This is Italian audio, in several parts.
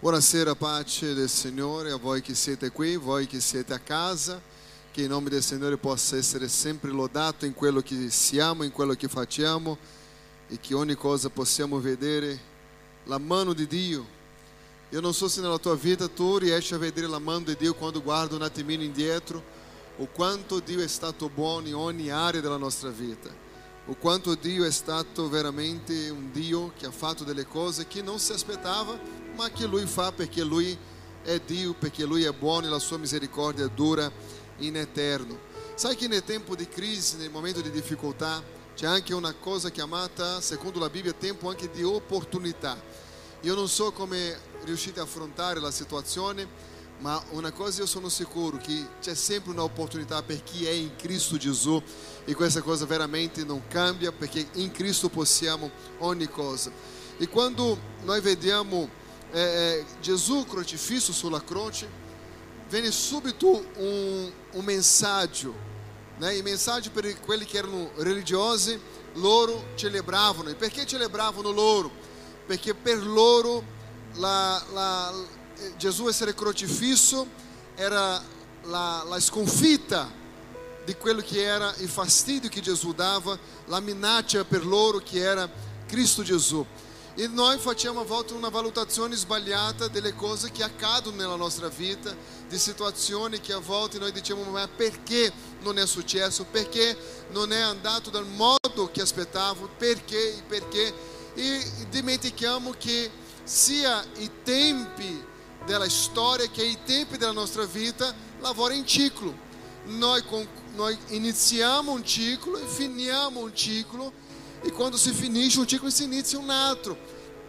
Buonasera, pace del Signore a voi che siete qui, voi che siete a casa, che il nome del Signore possa essere sempre lodato in quello che siamo, in quello che facciamo e che ogni cosa possiamo vedere la mano di Dio. Eu não so se nella tua vita tu riesci a vedere la mano di Dio quando guarda un attimino indietro, o quanto Dio è stato buono in ogni area della nostra vita, o quanto Dio è stato veramente un Dio che ha fatto delle cose che non si aspettava, ma che Lui fa perché Lui è Dio, perché Lui è buono e la sua misericordia dura in eterno. Sai che nel tempo di crisi, nel momento di difficoltà, c'è anche una cosa chiamata, secondo la Bibbia, tempo anche di opportunità. Io non so come riuscite a affrontare la situazione, ma una cosa io sono sicuro che c'è sempre un'opportunità per chi è in Cristo Gesù e questa cosa veramente non cambia perché in Cristo possiamo ogni cosa. E quando noi vediamo eh, eh, Gesù crocifisso sulla croce, viene subito un, un messaggio, né? e messaggio per quelli che erano religiosi, loro celebravano. E perché celebravano loro? Perché per loro la, la, Gesù essere crocifisso era la, la sconfitta di quello che era il fastidio che Gesù dava, la minaccia per loro che era Cristo Gesù. E noi facciamo a volte una valutazione sbagliata delle cose che accadono nella nostra vita, di situazioni che a volte noi diciamo ma perché non è successo, perché non è andato dal modo che aspettavo, perché, perché, e dimentichiamo che sia i tempi della storia che i tempi della nostra vita lavora in ciclo. Noi, noi iniziamo un ciclo e finiamo un ciclo e quando si finisce un ciclo si inizia un altro.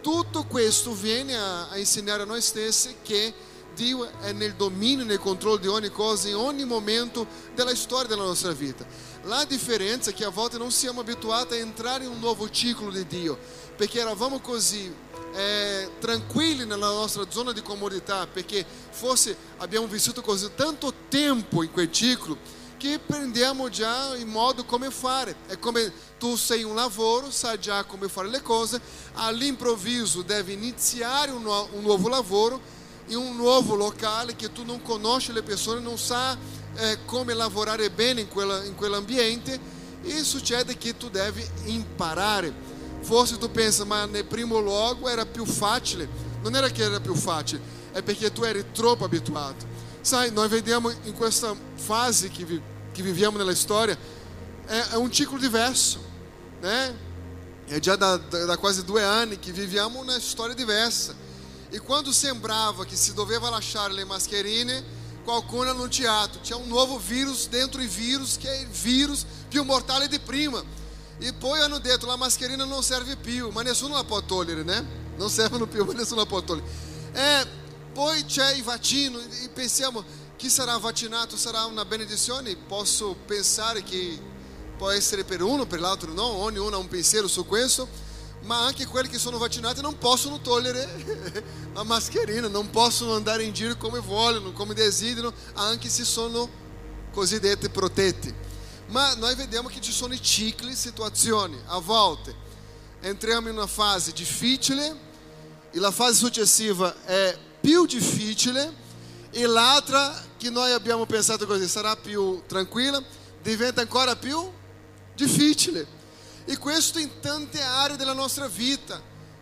Tutto questo viene a, a insegnare a noi stessi che Dio è nel dominio, nel controllo di ogni cosa, in ogni momento della storia della nostra vita. La differenza è che a volte non siamo abituati a entrare in un nuovo ciclo di Dio, perché eravamo così eh, tranquilli nella nostra zona di comodità, perché forse abbiamo vissuto così tanto tempo in quel ciclo che prendiamo già il modo come fare. È come tu sei un lavoro, sai già come fare le cose, all'improvviso devi iniziare un, nu- un nuovo lavoro in un nuovo locale che tu non conosci le persone, non sai eh, come lavorare bene in, quella, in quell'ambiente e succede che tu devi imparare. Forse tu pensa, ma nel primo luogo era più facile. Non era che era più facile, è perché tu eri troppo abituato. Sai, noi vediamo in questa fase che, vi, che viviamo nella storia, è, è, un ciclo diverso, né? È già da, da, da quasi due anni che viviamo una storia diversa. E quando sembrava che si doveva lasciare le mascherine, qualcuno ha annunciato, c'è un nuovo vírus dentro il virus che è il virus più mortale di prima. E poi hanno detto la mascherina non serve più, ma nessuno la può né? Non servono più, ma nessuno la può. É, poi c'è il vaccino e pensiamo chi sarà vaccinato sarà una benedizione. Posso pensare che può essere per uno, per l'altro no, ognuno ha un pensiero su questo, ma anche quelli che sono vaccinati non possono togliere la mascherina, non possono andare in giro come vogliono, come desiderano, anche se sono cosiddetti protetti. Ma noi vediamo che ci sono i cicli, situazioni, a volte entriamo in una fase difficile e la fase successiva è più difficile e l'altra che noi abbiamo pensato così sarà più tranquilla diventa ancora più difficile. E questo in tante aree della nostra vita.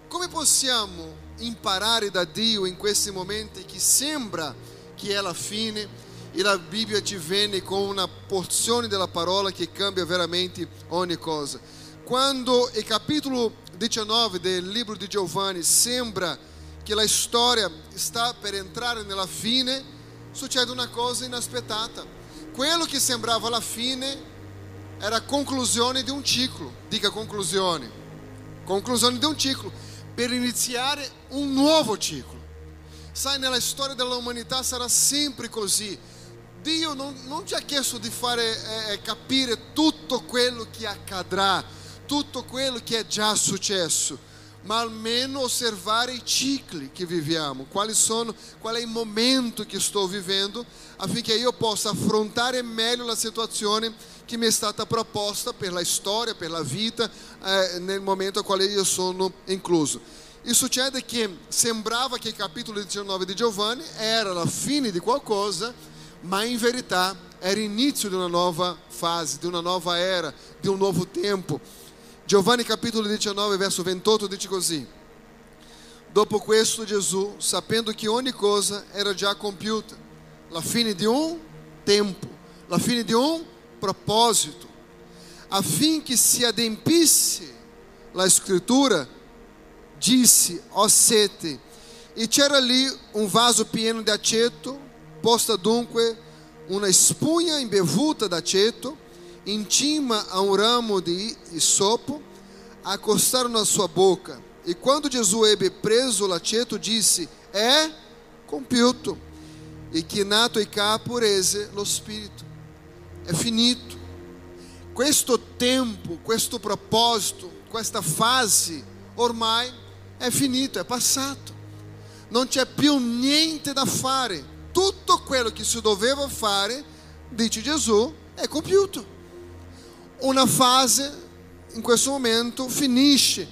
Come possiamo imparare da Dio in questi momenti che sembra che è la fine e la Bibbia ci viene con una porzione della parola che cambia veramente ogni cosa? Quando il capitolo 19 del libro di Giovanni sembra che la storia sta per entrare nella fine, succede una cosa inaspettata. Quello che sembrava la fine era a conclusione di un ciclo. Dica conclusione. Conclusione di un ciclo per iniziare un nuovo ciclo. Sai, nella storia dell'umanità sarà sempre così. Dio non, non ci ha chiesto di fare eh, capire tutto quello che accadrà, tutto quello che è già successo ma almeno osservare i cicli che viviamo, quali sono, qual è il momento che sto vivendo, affinché io possa affrontare meglio la situazione che mi è stata proposta per la storia, per la vita, eh, nel momento a quale io sono incluso. E succede che sembrava che il capitolo 19 di Giovanni era la fine di qualcosa, ma in verità era inizio di una nuova fase, di una nuova era, di un nuovo tempo. Giovanni capitolo 19, verso 28 dice così: Dopo questo Gesù, sapendo che ogni cosa era già compiuta, la fine di un tempo, la fine di un proposito, affinché si adempisse la scrittura, disse: Ó sete, e c'era ali um vaso pieno de aceto, posta dunque uma espunha imbevuta d'aceto, em cima a um ramo de isopo, acostaram na sua boca. E quando Jesus ebbe preso l'aceto, disse: É compiuto. E che nato e capurese lo spirito. É finito. Questo tempo, questo proposito, questa fase, ormai è finito, è passato. Non c'è più niente da fare. Tutto quello che si doveva fare, dice Gesù, è compiuto. Una fase in questo momento finisce.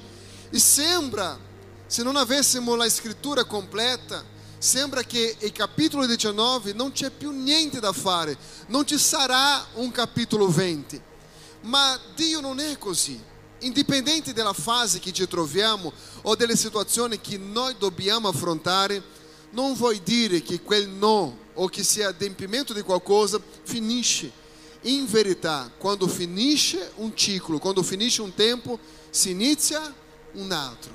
E sembra, se non avessimo la scrittura completa, sembra che il capitolo 19 non c'è più niente da fare, non ci sarà un capitolo 20. Ma Dio non è così. Indipendente della fase che ci troviamo o delle situazioni che noi dobbiamo affrontare, non vuol dire che quel no o che sia adempimento di qualcosa finisce. In verità, quando finisce un ciclo, quando finisce un tempo, si inizia un altro.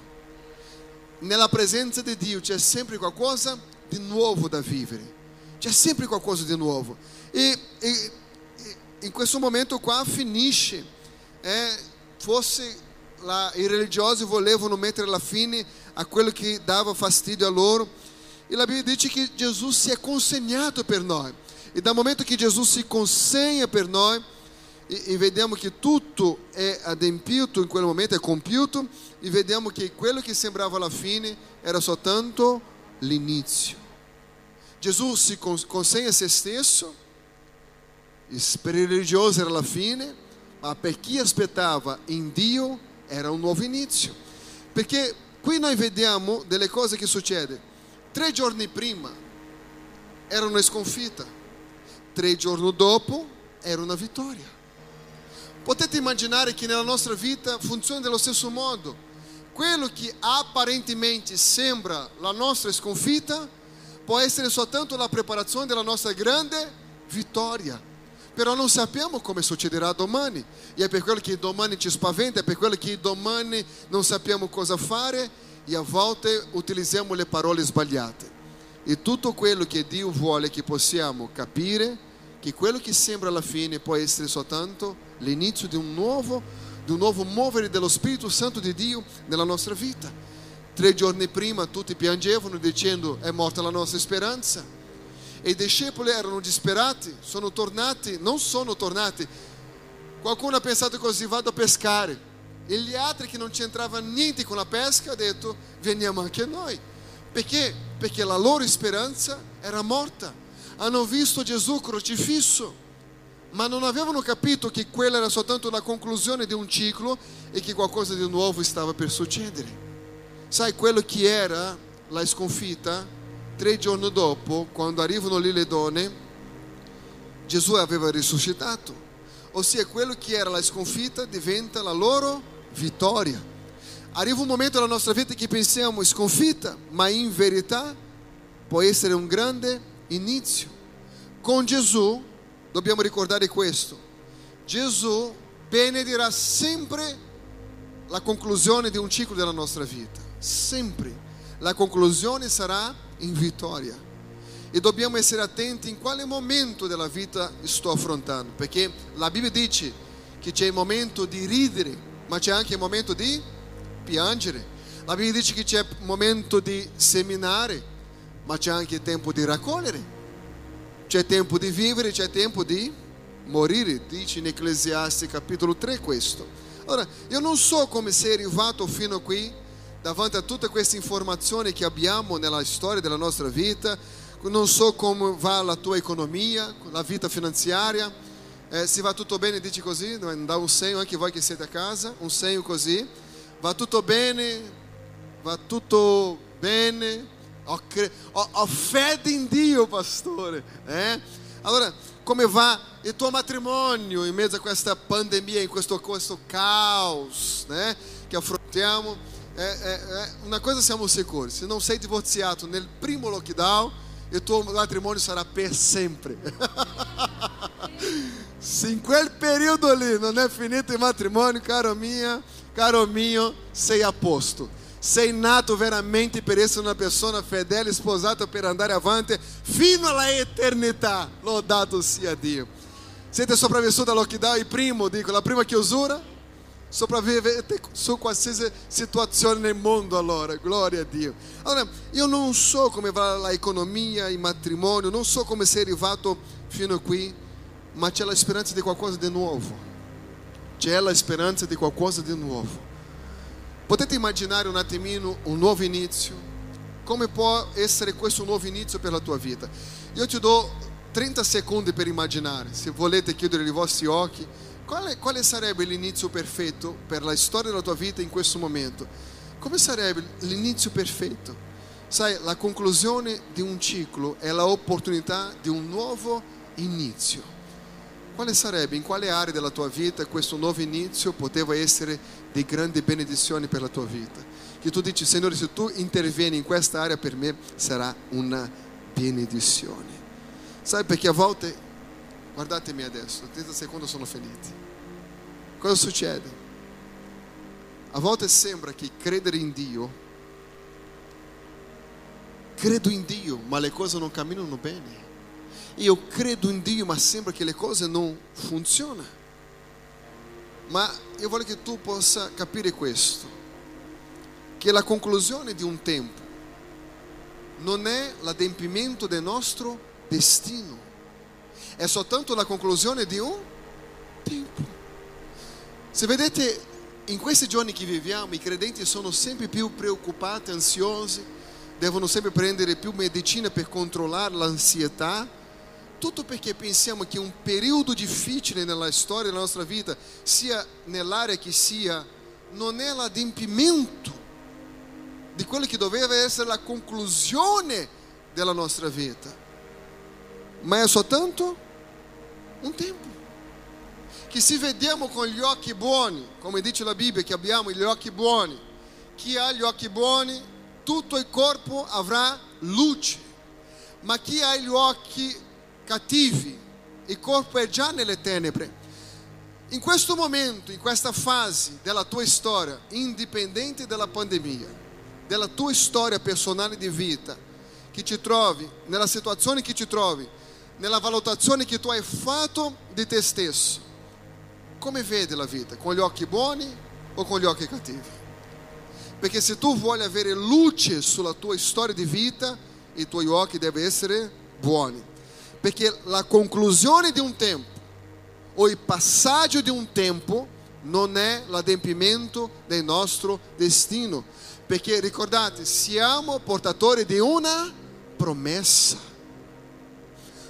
Nella presenza di Dio c'è sempre qualcosa di nuovo da vivere. C'è sempre qualcosa di nuovo. E, e, e in questo momento qua finisce. É, fosse lá, i religiosi volevano mettere la fine a quello che dava fastidio a loro. E a Bíblia diz que Jesus se é consegnato per noi. E dal momento que Jesus se consegna per noi, e, e vediamo che tutto è adempiuto in quel momento, è compiuto, e vediamo che quello che sembrava la fine era soltanto l'inizio. Gesù si consegna a se stesso, per il religioso era la fine, ma per chi aspettava in Dio era un nuovo inizio. Perché qui noi vediamo delle cose che succedono. Tre giorni prima era una sconfitta, tre giorni dopo era una vittoria. Potete immaginare che nella nostra vita funziona dello stesso modo. Quello che apparentemente sembra la nostra sconfitta può essere soltanto la preparazione della nostra grande vittoria. Però non sappiamo come succederà domani. E è per quello che domani ci spaventa, è per quello che domani non sappiamo cosa fare e a volte utilizziamo le parole sbagliate. E tutto quello che Dio vuole che possiamo capire che quello che sembra alla fine può essere soltanto l'inizio di un nuovo, di un nuovo muovere dello Spirito Santo di Dio nella nostra vita. Tre giorni prima tutti piangevano dicendo è morta la nostra speranza. E i discepoli erano disperati, sono tornati, non sono tornati. Qualcuno ha pensato così, vado a pescare. E gli altri che non c'entrava niente con la pesca hanno detto veniamo anche noi. Perché? Perché la loro speranza era morta. Hanno visto Gesù crocifisso, ma non avevano capito che quella era soltanto la conclusione di un ciclo e che qualcosa di nuovo stava per succedere. Sai quello che era la sconfitta? Tre giorni dopo, quando arrivano lì le donne, Gesù aveva risuscitato. Ossia, quello che era la sconfitta diventa la loro vittoria. Arriva un momento nella nostra vita che pensiamo sconfitta, ma in verità può essere un grande inizio. Con Gesù dobbiamo ricordare questo. Gesù benedirà sempre la conclusione di un ciclo della nostra vita. Sempre. La conclusione sarà in vittoria. E dobbiamo essere attenti in quale momento della vita sto affrontando, perché la Bibbia dice che c'è il momento di ridere, ma c'è anche il momento di piangere. La Bibbia dice che c'è il momento di seminare, ma c'è anche il tempo di raccogliere. C'è tempo di vivere, c'è tempo di morire, dice in Ecclesiastes capitolo 3 questo. Ora, io non so come sei arrivato fino a qui, davanti a tutte queste informazioni che abbiamo nella storia della nostra vita, non so come va la tua economia, la vita finanziaria, eh, se va tutto bene dici così, dà un segno anche voi che siete a casa, un segno così, va tutto bene, Va tutto bene? Ho, ho, ho fede in Dio, pastore. Eh? Allora, come va il tuo matrimonio in mezzo a questa pandemia, in questo, questo caos né, che affrontiamo? É, é, é, uma coisa siamo sicuri: se não sei divorciato nel primo lockdown, il tuo matrimonio sarà per sempre. se in quel periodo lì non è finito il matrimonio, caro mio, caro mio, sei a posto. Sei nato veramente per essere una persona fedele, sposata per andare avanti fino alla eternità. Lodato sia Dio. Siete sopravvissuti al lockdown, il primo, dico, la prima chiusura? Sopravvivete su qualsiasi situazione nel mondo allora, gloria a Dio. Allora, io non so come va l'economia, il matrimonio, non so come sei arrivato fino qui, ma c'è la speranza di qualcosa di nuovo. C'è la speranza di qualcosa di nuovo. Potete immaginare un attimino un nuovo inizio? Come può essere questo nuovo inizio per la tua vita? Io ti do 30 secondi per immaginare, se volete chiudere i vostri occhi, quale, quale sarebbe l'inizio perfetto per la storia della tua vita in questo momento? Come sarebbe l'inizio perfetto? Sai, la conclusione di un ciclo è l'opportunità di un nuovo inizio. Quale sarebbe, in quale area della tua vita questo nuovo inizio poteva essere di grandi benedizioni per la tua vita? Che tu dici, Signore, se tu intervieni in questa area per me sarà una benedizione. Sai perché a volte, guardatemi adesso, 30 secondi sono finiti. Cosa succede? A volte sembra che credere in Dio, credo in Dio, ma le cose non camminano bene. Io credo in Dio, ma sembra che le cose non funzionano. Ma io voglio che tu possa capire questo, che la conclusione di un tempo non è l'adempimento del nostro destino, è soltanto la conclusione di un tempo. Se vedete, in questi giorni che viviamo, i credenti sono sempre più preoccupati, ansiosi, devono sempre prendere più medicina per controllare l'ansietà, tutto perché pensiamo che un periodo difficile nella storia della nostra vita, sia nell'area che sia, non è l'adempimento di quello che doveva essere la conclusione della nostra vita, ma è soltanto un tempo. Che se vediamo con gli occhi buoni, come dice la Bibbia che abbiamo gli occhi buoni, chi ha gli occhi buoni, tutto il corpo avrà luce, ma chi ha gli occhi cattivi, il corpo è già nelle tenebre. In questo momento, in questa fase della tua storia, indipendente dalla pandemia, della tua storia personale di vita, che ti trovi, nella situazione che ti trovi, nella valutazione che tu hai fatto di te stesso, come vedi la vita? Con gli occhi buoni o con gli occhi cattivi? Perché se tu vuoi avere luce sulla tua storia di vita, i tuoi occhi devono essere buoni. Perché la conclusione di un tempo o il passaggio di un tempo non è l'adempimento del nostro destino. Perché ricordate, siamo portatori di una promessa.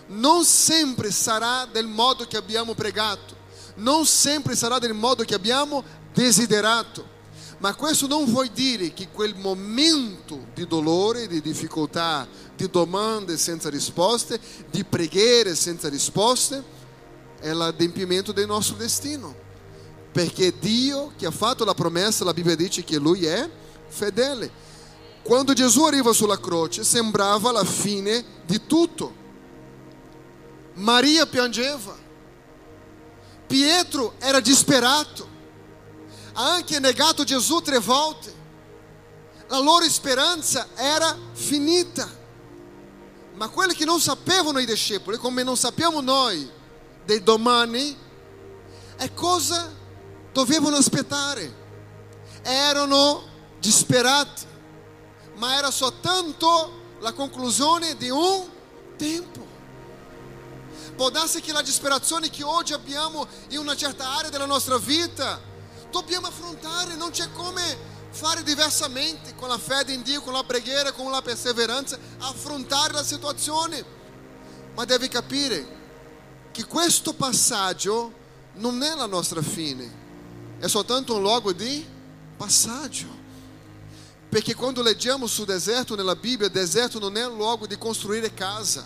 Non sempre sarà del modo che abbiamo pregato non sempre sarà del modo che abbiamo desiderato. Ma questo non vuol dire che quel momento di dolore, di difficoltà, di domande senza risposte, di preghiere senza risposte, è l'adempimento del nostro destino. Perché Dio che ha fatto la promessa, la Bibbia dice che Lui è fedele. Quando Gesù arriva sulla croce sembrava la fine di tutto. Maria piangeva. Pietro era disperato, anche negato Gesù tre volte. La loro speranza era finita. Ma quelli che non sapevano i discepoli, come non sappiamo noi del domani, è cosa dovevano aspettare. Erano disperati, ma era soltanto la conclusione di un tempo. Può darsi che la disperazione che oggi abbiamo in una certa area della nostra vita, dobbiamo affrontare, non c'è come fare diversamente con la fede in Dio, con la preghiera, con la perseveranza, affrontare la situazione. Ma devi capire che questo passaggio non è la nostra fine, è soltanto un luogo di passaggio. Perché quando leggiamo sul deserto nella Bibbia, deserto non è luogo di costruire casa.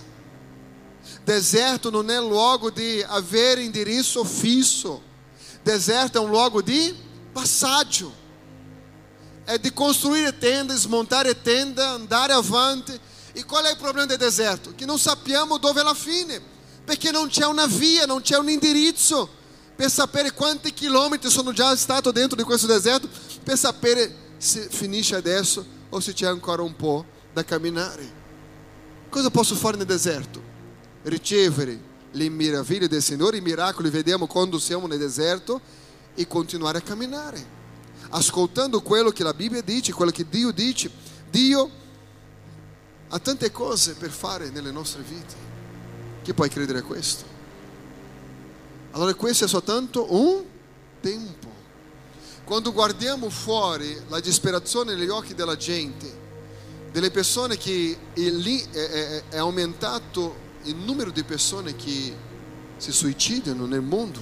Deserto non è luogo di avere indirizzo fisso. Deserto é um luogo de passaggio. É de construir tenda, desmontar tenda, andare avanti. E qual é o problema do deserto? Que não sappiamo dove la fine, perché non c'è una via, non c'è un indirizzo per sapere quanti chilometri sono già stato dentro di questo deserto, per sapere se finisce adesso o se c'è ancora un po' da camminare. Cosa posso fare nel deserto? Ricevere le meraviglie del Signore, i miracoli vediamo quando siamo nel deserto e continuare a camminare, ascoltando quello che la Bibbia dice, quello che Dio dice. Dio ha tante cose per fare nelle nostre vite. Chi può credere a questo? Allora questo è soltanto un tempo. Quando guardiamo fuori la disperazione negli occhi della gente, delle persone che lì è, è, è aumentato il numero di persone che si suicidano nel mondo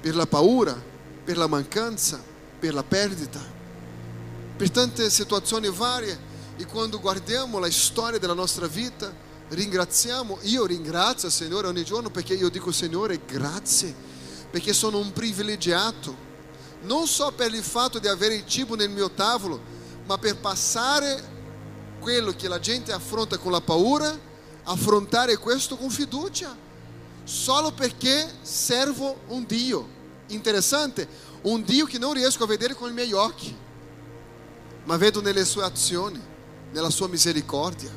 per la paura, per la mancanza, per la perdita, per tante situazioni varie. E quando guardiamo la storia della nostra vita, ringraziamo, io ringrazio il Signore ogni giorno perché io dico Signore grazie, perché sono un privilegiato, non solo per il fatto di avere il cibo nel mio tavolo, ma per passare quello che la gente affronta con la paura affrontare questo con fiducia, solo perché servo un Dio. Interessante, un Dio che non riesco a vedere con i miei occhi, ma vedo nelle sue azioni, nella sua misericordia.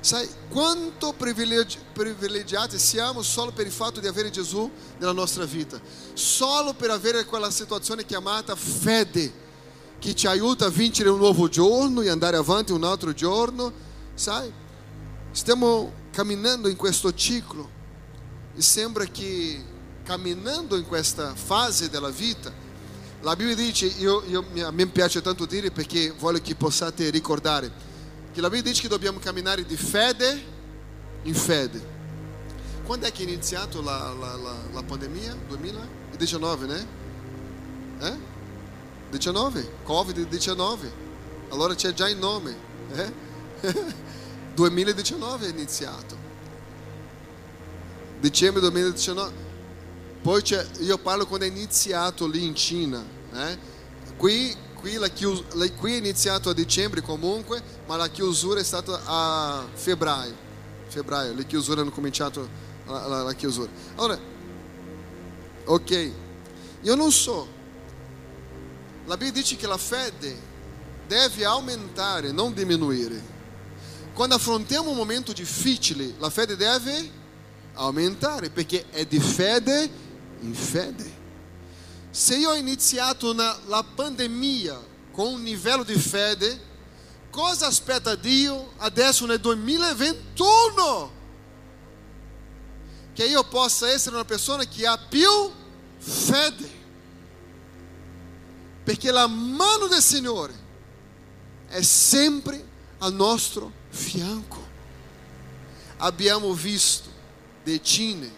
Sai quanto privilegi- privilegiati siamo solo per il fatto di avere Gesù nella nostra vita, solo per avere quella situazione chiamata fede, che ci aiuta a vincere un nuovo giorno e andare avanti un altro giorno, sai? Stiamo camminando in questo ciclo e sembra che camminando in questa fase della vita, la Bibbia dice, io, io, a me piace tanto dire perché voglio che possiate ricordare, che la Bibbia dice che dobbiamo camminare di fede in fede. Quando è che è iniziato la, la, la, la pandemia? 2019, né? Eh? 19? Covid-19. Allora c'è già il nome. Eh? 2019 è iniziato. Dicembre 2019. Poi c'è, io parlo quando è iniziato lì in Cina. Eh? Qui, qui, chius, qui è iniziato a dicembre comunque, ma la chiusura è stata a febbraio. Febbraio, le chiusure hanno cominciato la, la, la chiusura. Allora, ok, io non so. La Bibbia dice che la fede deve aumentare, non diminuire. Quando affrontiamo un momento difficile, la fede deve aumentare, perché è di fede in fede. Se io ho iniziato la pandemia con un livello di fede, cosa aspetta Dio adesso nel 2021? Che io possa essere una persona che ha più fede. Perché la mano del Signore è sempre al nostro fianco. Abbiamo visto decine,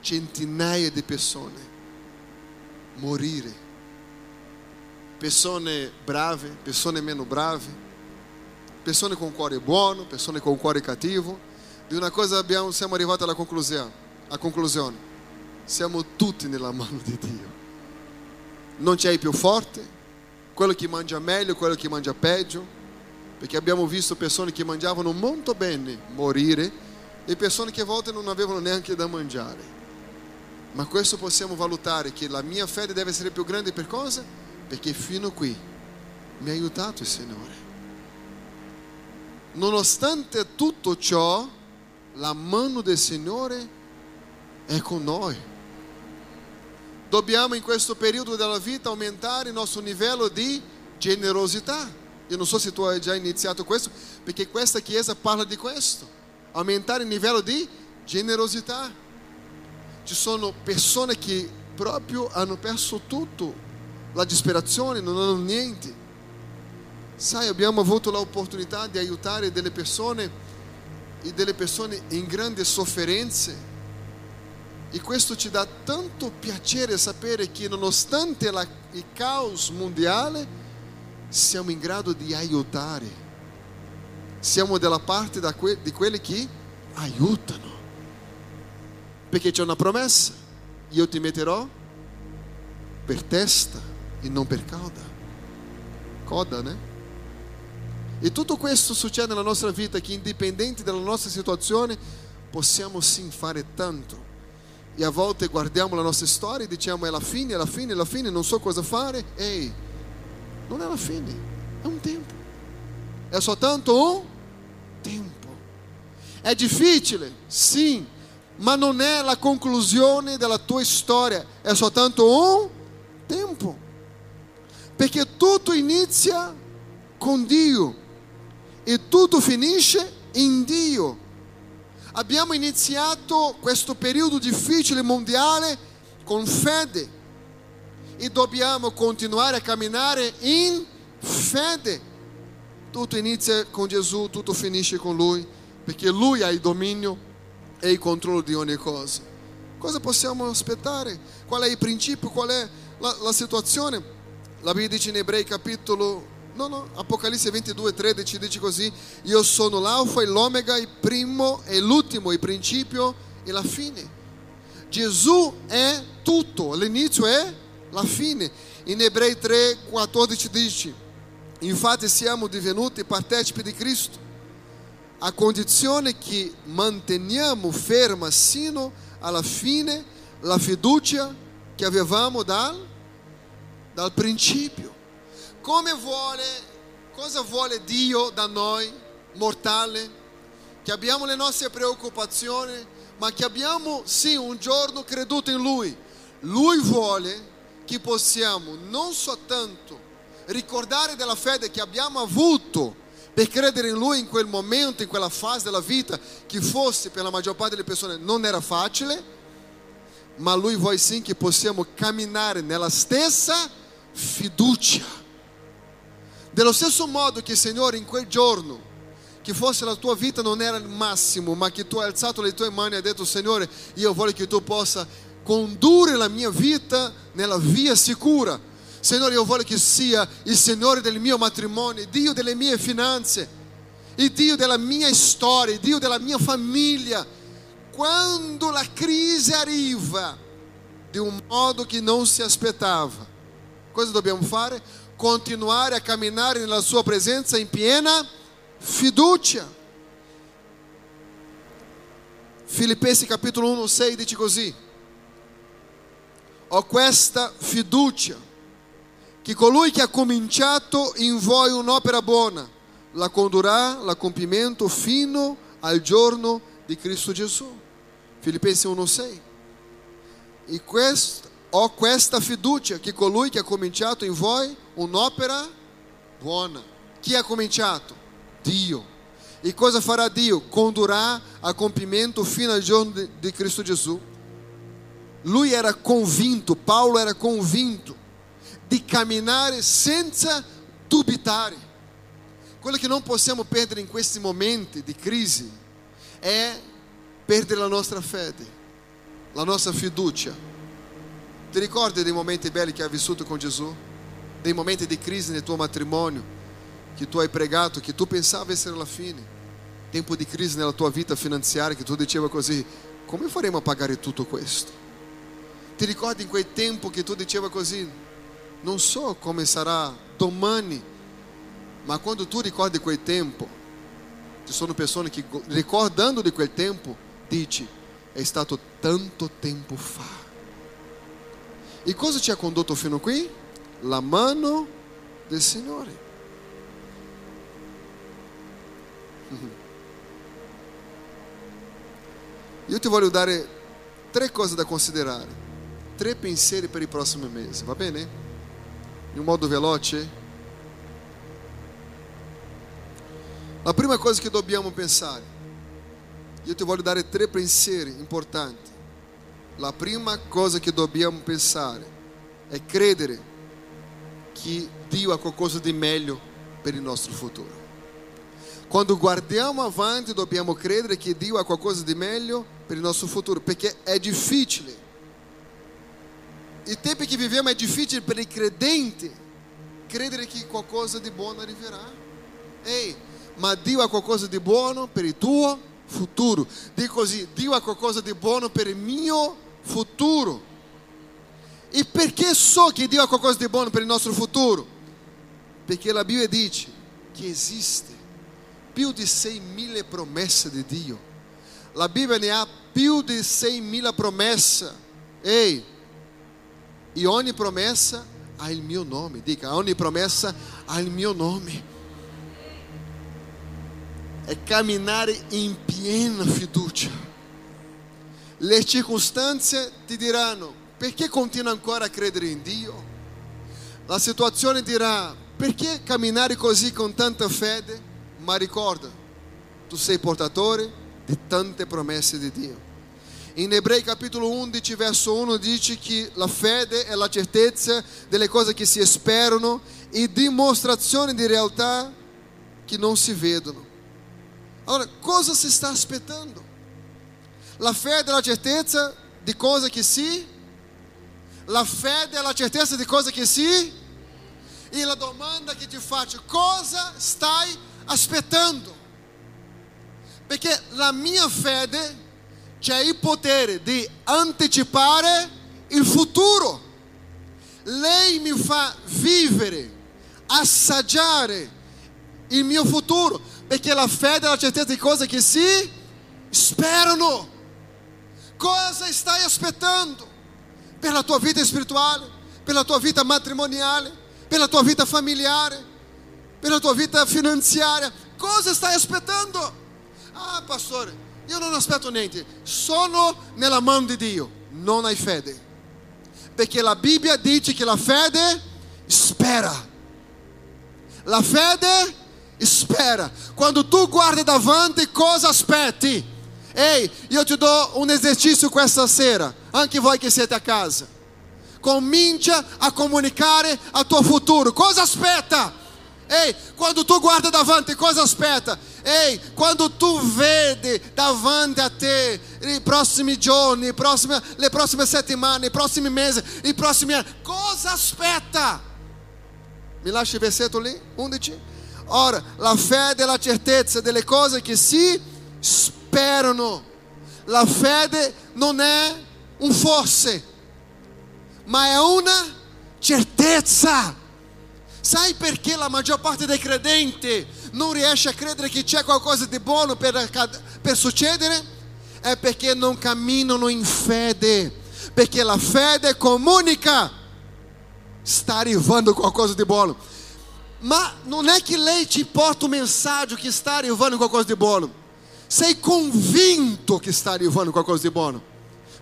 centinaia di persone morire. Persone brave, persone meno brave, persone con cuore buono, persone con cuore cattivo. Di una cosa abbiamo, siamo arrivati alla conclusione, a conclusione. Siamo tutti nella mano di Dio. Non c'è il più forte, quello che mangia meglio, quello che mangia peggio perché abbiamo visto persone che mangiavano molto bene morire e persone che a volte non avevano neanche da mangiare. Ma questo possiamo valutare che la mia fede deve essere più grande per cosa? Perché fino qui mi ha aiutato il Signore. Nonostante tutto ciò, la mano del Signore è con noi. Dobbiamo in questo periodo della vita aumentare il nostro livello di generosità io non so se tu hai già iniziato questo, perché questa chiesa parla di questo, aumentare il livello di generosità. Ci sono persone che proprio hanno perso tutto, la disperazione, non hanno niente. Sai, abbiamo avuto l'opportunità di aiutare delle persone e delle persone in grandi sofferenze. E questo ci dà tanto piacere sapere che nonostante la, il caos mondiale, siamo in grado di aiutare. Siamo dalla parte que- di quelli che aiutano. Perché c'è una promessa, io ti metterò per testa e non per coda. Coda, né? E tutto questo succede nella nostra vita che indipendente dalla nostra situazione possiamo sim fare tanto. E a volte guardiamo la nostra storia e diciamo è la fine, è la fine, è la fine, non so cosa fare. Ehi, non è la fine, è un tempo. È soltanto un tempo. È difficile, sim, ma non è la conclusione della tua storia, è soltanto un tempo. Perché tutto inizia con Dio e tutto finisce in Dio. Abbiamo iniziato questo periodo difficile mondiale con fede e dobbiamo continuare a camminare in fede. Tutto inizia con Gesù, tutto finisce con Lui, perché Lui ha il dominio e il controllo di ogni cosa. Cosa possiamo aspettare? Qual è il principio? Qual è la, la situazione? La Bibbia dice in Ebrei capitolo No, no, Apocalisse 22, 13 dice così, io sono l'alfa e l'omega, il primo e l'ultimo, il principio e la fine. Gesù è tutto, l'inizio è la fine. In Ebrei 3, 14 dice, infatti siamo divenuti partecipi di Cristo, a condizione che manteniamo ferma sino alla fine la fiducia che avevamo dal, dal principio. Come vuole, cosa vuole Dio da noi, mortale, che abbiamo le nostre preoccupazioni, ma che abbiamo sì un giorno creduto in Lui. Lui vuole che possiamo non soltanto ricordare della fede che abbiamo avuto per credere in Lui in quel momento, in quella fase della vita, che fosse per la maggior parte delle persone non era facile, ma Lui vuole sim che possiamo camminare nella stessa fiducia. Dello stesso modo che, Signore, in quel giorno, che fosse la tua vita non era il massimo, ma che tu hai alzato le tue mani e hai detto, Signore, io voglio che tu possa condurre la mia vita nella via sicura. Signore, io voglio che sia il Signore del mio matrimonio, Dio delle mie finanze, il Dio della mia storia, il Dio della mia famiglia. Quando la crisi arriva di un modo che non si aspettava, cosa dobbiamo fare? continuare a camminare nella sua presenza in piena fiducia. Filipensi capitolo 1, 6 dice così: Ho questa fiducia che colui che ha cominciato in voi un'opera buona la condurrà a compimento fino al giorno di Cristo Gesù. Filipensi 1, 6. E questo, ho questa fiducia che colui che ha cominciato in voi un'opera buona. Chi ha cominciato? Dio. E cosa farà Dio? Condurrà a compimento fino al giorno di Cristo Gesù. Lui era convinto, Paulo era convinto di camminare senza dubitare. Quello che non possiamo perdere in questi momenti di crisi è perdere la nostra fede, la nostra fiducia. Ti ricordi dei momenti belli che hai vissuto con Gesù? Dei momenti di crisi nel tuo matrimonio? Che tu hai pregato, che tu pensavi essere la fine? Tempo di crisi nella tua vita finanziaria che tu diceva così, come faremo a pagare tutto questo? Ti ricordi in quel tempo che tu diceva così, non so come sarà domani, ma quando tu ricordi quel tempo, ci sono persone che ricordando di quel tempo, dici, è stato tanto tempo fa. E cosa ci ha condotto fino qui? La mano del Signore. Io ti voglio dare tre cose da considerare, tre pensieri per i prossimi mesi, va bene? In modo veloce. La prima cosa che dobbiamo pensare, io ti voglio dare tre pensieri importanti. La prima cosa che dobbiamo pensare è credere che Dio ha qualcosa di meglio per il nostro futuro. Quando guardiamo avanti dobbiamo credere che Dio ha qualcosa di meglio per il nostro futuro, perché è difficile. I tempi che viviamo è difficile per i credenti, credere che qualcosa di buono arriverà. Ehi, ma Dio ha qualcosa di buono per il tuo futuro. Dico così, Dio ha qualcosa di buono per il mio futuro. E perché so che Dio ha qualcosa di buono per il nostro futuro? Perché la Bibbia dice che esiste più di 6.000 promesse di Dio. La Bibbia ne ha più di 6.000 promesse. Ehi, e ogni promessa ha il mio nome. Dica, ogni promessa ha il mio nome. È camminare in piena fiducia. Le circostanze ti diranno, perché continua ancora a credere in Dio? La situazione dirà, perché camminare così con tanta fede? Ma ricorda, tu sei portatore di tante promesse di Dio. In Ebrei capitolo 11, verso 1 dice che la fede è la certezza delle cose che si sperano e dimostrazione di realtà che non si vedono. Allora, cosa si sta aspettando? La fede è la certezza di cose che si La fede è la certezza di cose che si E la domanda che ti faccio, cosa stai aspettando? Perché la mia fede c'è il potere di anticipare il futuro. Lei mi fa vivere, assaggiare il mio futuro, perché la fede è la certezza di cose che si sperano. Cosa stai aspettando per la tua vita spirituale, per la tua vita matrimoniale, per la tua vita familiare, per la tua vita finanziaria? Cosa stai aspettando? Ah, pastore, io non aspetto niente, sono nella mano di Dio, non hai fede. Perché la Bibbia dice che la fede spera. La fede spera. Quando tu guardi davanti, cosa aspetti? Ehi, io ti do un esercizio questa sera, anche voi che siete a casa. Comincia a comunicare al tuo futuro. Cosa aspetta? Ehi, quando tu guarda davanti, cosa aspetta? Ehi, quando tu vedi davanti a te i prossimi giorni, prossime, le prossime settimane, i prossimi mesi, i prossimi anni, cosa aspetta? Mi lasci il versetto lì? 11? Ora, la fede è la certezza delle cose che si sperano. La fede non è un forse, ma è una certezza. Sai perché la maggior parte dei credenti non riesce a credere che c'è qualcosa di buono per, per succedere? È perché non camminano in fede. Perché la fede comunica. Sta arrivando qualcosa di buono. Ma non è che lei ti porta un messaggio che sta arrivando qualcosa di buono. Sei convinto che sta arrivando qualcosa di buono.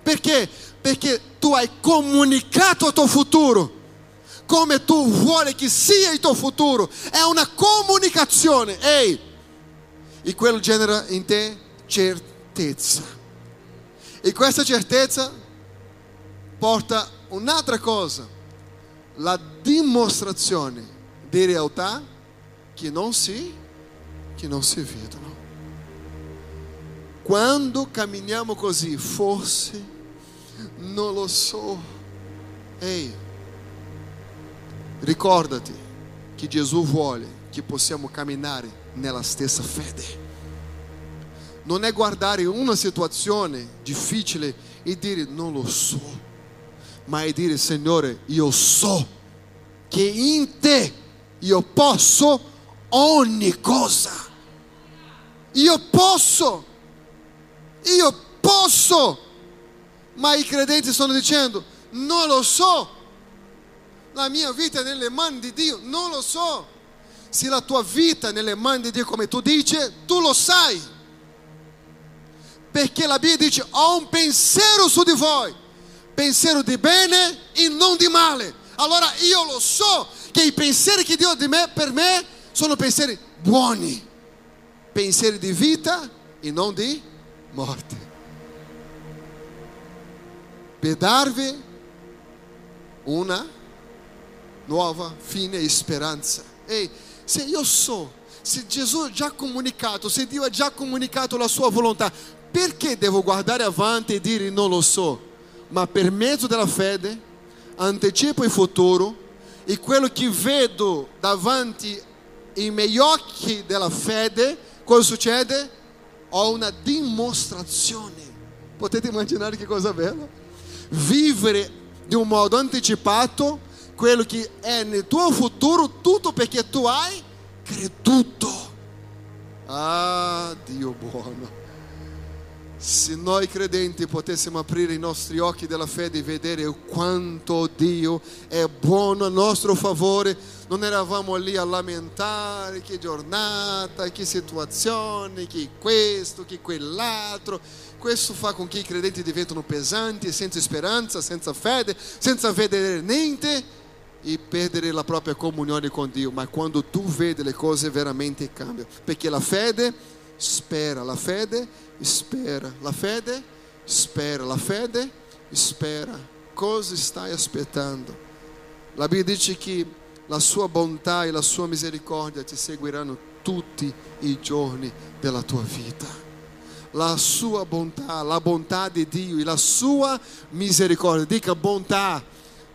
Perché? Perché tu hai comunicato il tuo futuro come tu vuoi che sia il tuo futuro. È una comunicazione. Ehi, e quello genera in te certezza. E questa certezza porta un'altra cosa, la dimostrazione di realtà che non si, che non si vedono. Quando camminiamo così, forse non lo so. Ehi, Ricordati che Gesù vuole che possiamo camminare nella stessa fede. Non è guardare una situazione difficile e dire non lo so, ma è dire Signore, io so che in te io posso ogni cosa. Io posso, io posso. Ma i credenti stanno dicendo, non lo so, la mia vita è nelle mani di Dio? Non lo so. Se la tua vita è nelle mani di Dio come tu dici, tu lo sai. Perché la Bibbia dice, ho un pensiero su di voi, pensiero di bene e non di male. Allora io lo so che i pensieri che Dio ha di me, per me sono pensieri buoni, pensieri di vita e non di morte. Per darvi una nuova fine e speranza. Ehi, se io so, se Gesù ha già comunicato, se Dio ha già comunicato la sua volontà, perché devo guardare avanti e dire non lo so? Ma per mezzo della fede anticipo il futuro e quello che vedo davanti ai miei occhi della fede, cosa succede? Ho una dimostrazione. Potete immaginare che cosa bella? Vivere di un modo anticipato quello che è nel tuo futuro, tutto perché tu hai creduto. Ah, Dio buono. Se noi credenti potessimo aprire i nostri occhi della fede e vedere quanto Dio è buono a nostro favore, non eravamo lì a lamentare che giornata, che situazione, che questo, che quell'altro. Questo fa con che i credenti diventano pesanti, senza speranza, senza fede, senza vedere niente e perdere la propria comunione con Dio. Ma quando tu vedi le cose veramente cambiano, perché la fede spera, la fede spera. La fede spera, la fede spera. Cosa stai aspettando? La Bibbia dice che la sua bontà e la sua misericordia ti seguiranno tutti i giorni della tua vita. La sua bontà, la bontà di Dio e la sua misericordia. Dica bontà,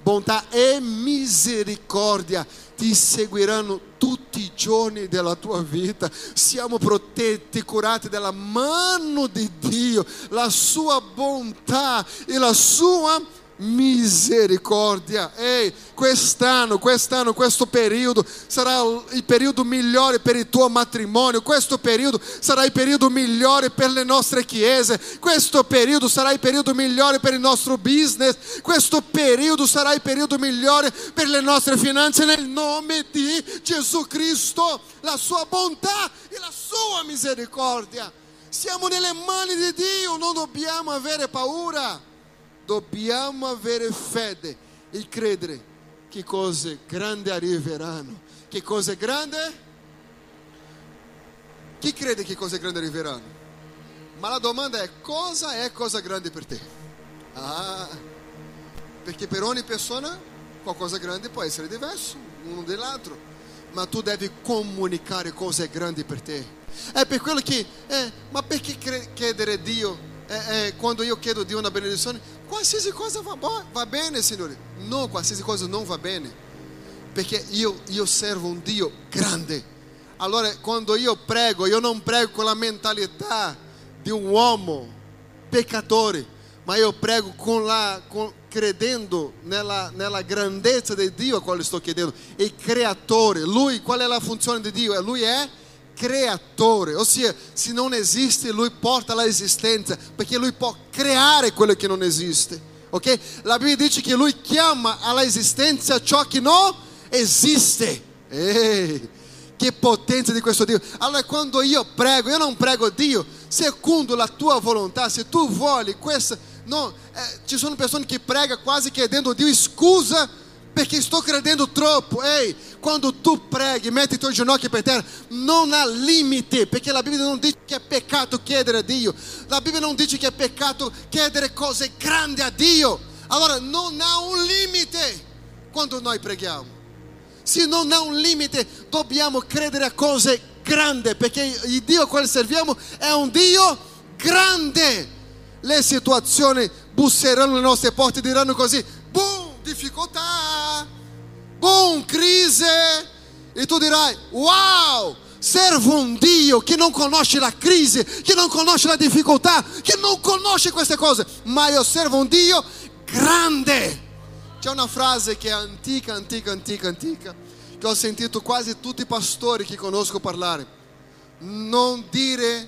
bontà e misericordia ti seguiranno tutti i giorni della tua vita. Siamo protetti, curati dalla mano di Dio, la sua bontà e la sua misericordia. Ehi, quest'anno, quest'anno, questo periodo sarà il periodo migliore per il tuo matrimonio, questo periodo sarà il periodo migliore per le nostre chiese, questo periodo sarà il periodo migliore per il nostro business, questo periodo sarà il periodo migliore per le nostre finanze nel nome di Gesù Cristo, la sua bontà e la sua misericordia. Siamo nelle mani di Dio, non dobbiamo avere paura dobbiamo avere fede e credere che cose grandi arriveranno. Che cose grandi? Chi crede che cose grandi arriveranno? Ma la domanda è cosa è cosa grande per te? Ah, perché per ogni persona qualcosa grande può essere diverso uno dell'altro, ma tu devi comunicare cose grandi per te. È per quello che, eh, ma perché chiedere a Dio eh, eh, quando io chiedo Dio una benedizione? Qualsiasi cosa va, va bene, Signore. No, qualsiasi cosa non va bene. Perché io, io servo un Dio grande. Allora, quando io prego, io non prego con la mentalità di un uomo peccatore, ma io prego con la, con, credendo nella, nella grandezza di Dio a quale sto chiedendo. Il creatore, lui, qual è la funzione di Dio? Lui è creatore, ossia se non esiste lui porta all'esistenza perché lui può creare quello che non esiste, ok? La Bibbia dice che lui chiama all'esistenza ciò che non esiste. Ehi, che potenza di questo Dio. Allora quando io prego, io non prego Dio secondo la tua volontà, se tu vuoi questa... No, eh, ci sono persone che pregano quasi chiedendo a Dio scusa perché sto credendo troppo. Ehi, quando tu preghi, metti i tuoi ginocchi per terra, non ha limite, perché la Bibbia non dice che è peccato chiedere a Dio. La Bibbia non dice che è peccato chiedere cose grandi a Dio. Allora non ha un limite quando noi preghiamo. Se non ha un limite, dobbiamo credere a cose grandi, perché il Dio a quale serviamo è un Dio grande. Le situazioni busseranno le nostre porte e diranno così, boom! Difficoltà, boom, crisi, e tu dirai, wow, servo un Dio che non conosce la crisi, che non conosce la difficoltà, che non conosce queste cose, ma io servo un Dio grande. C'è una frase che è antica, antica, antica, antica, che ho sentito quasi tutti i pastori che conosco parlare. Non dire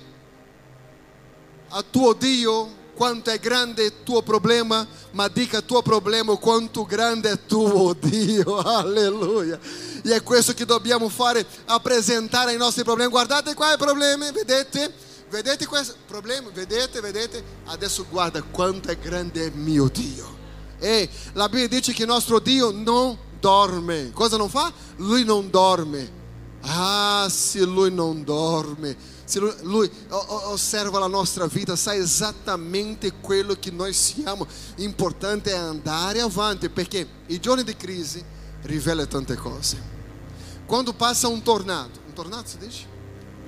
a tuo Dio quanto è grande il tuo problema, ma dica al tuo problema quanto grande è tuo Dio. Alleluia. E è questo che dobbiamo fare, presentare i nostri problemi. Guardate qua i problemi, vedete? Vedete questo problema? Vedete, vedete? Adesso guarda quanto è grande è mio Dio. E la Bibbia dice che il nostro Dio non dorme. Cosa non fa? Lui non dorme. Ah, se lui non dorme se lui osserva la nostra vita, sa esattamente quello che noi siamo. Importante è andare avanti, perché i giorni di crisi rivelano tante cose. Quando passa un tornado, un tornado si dice?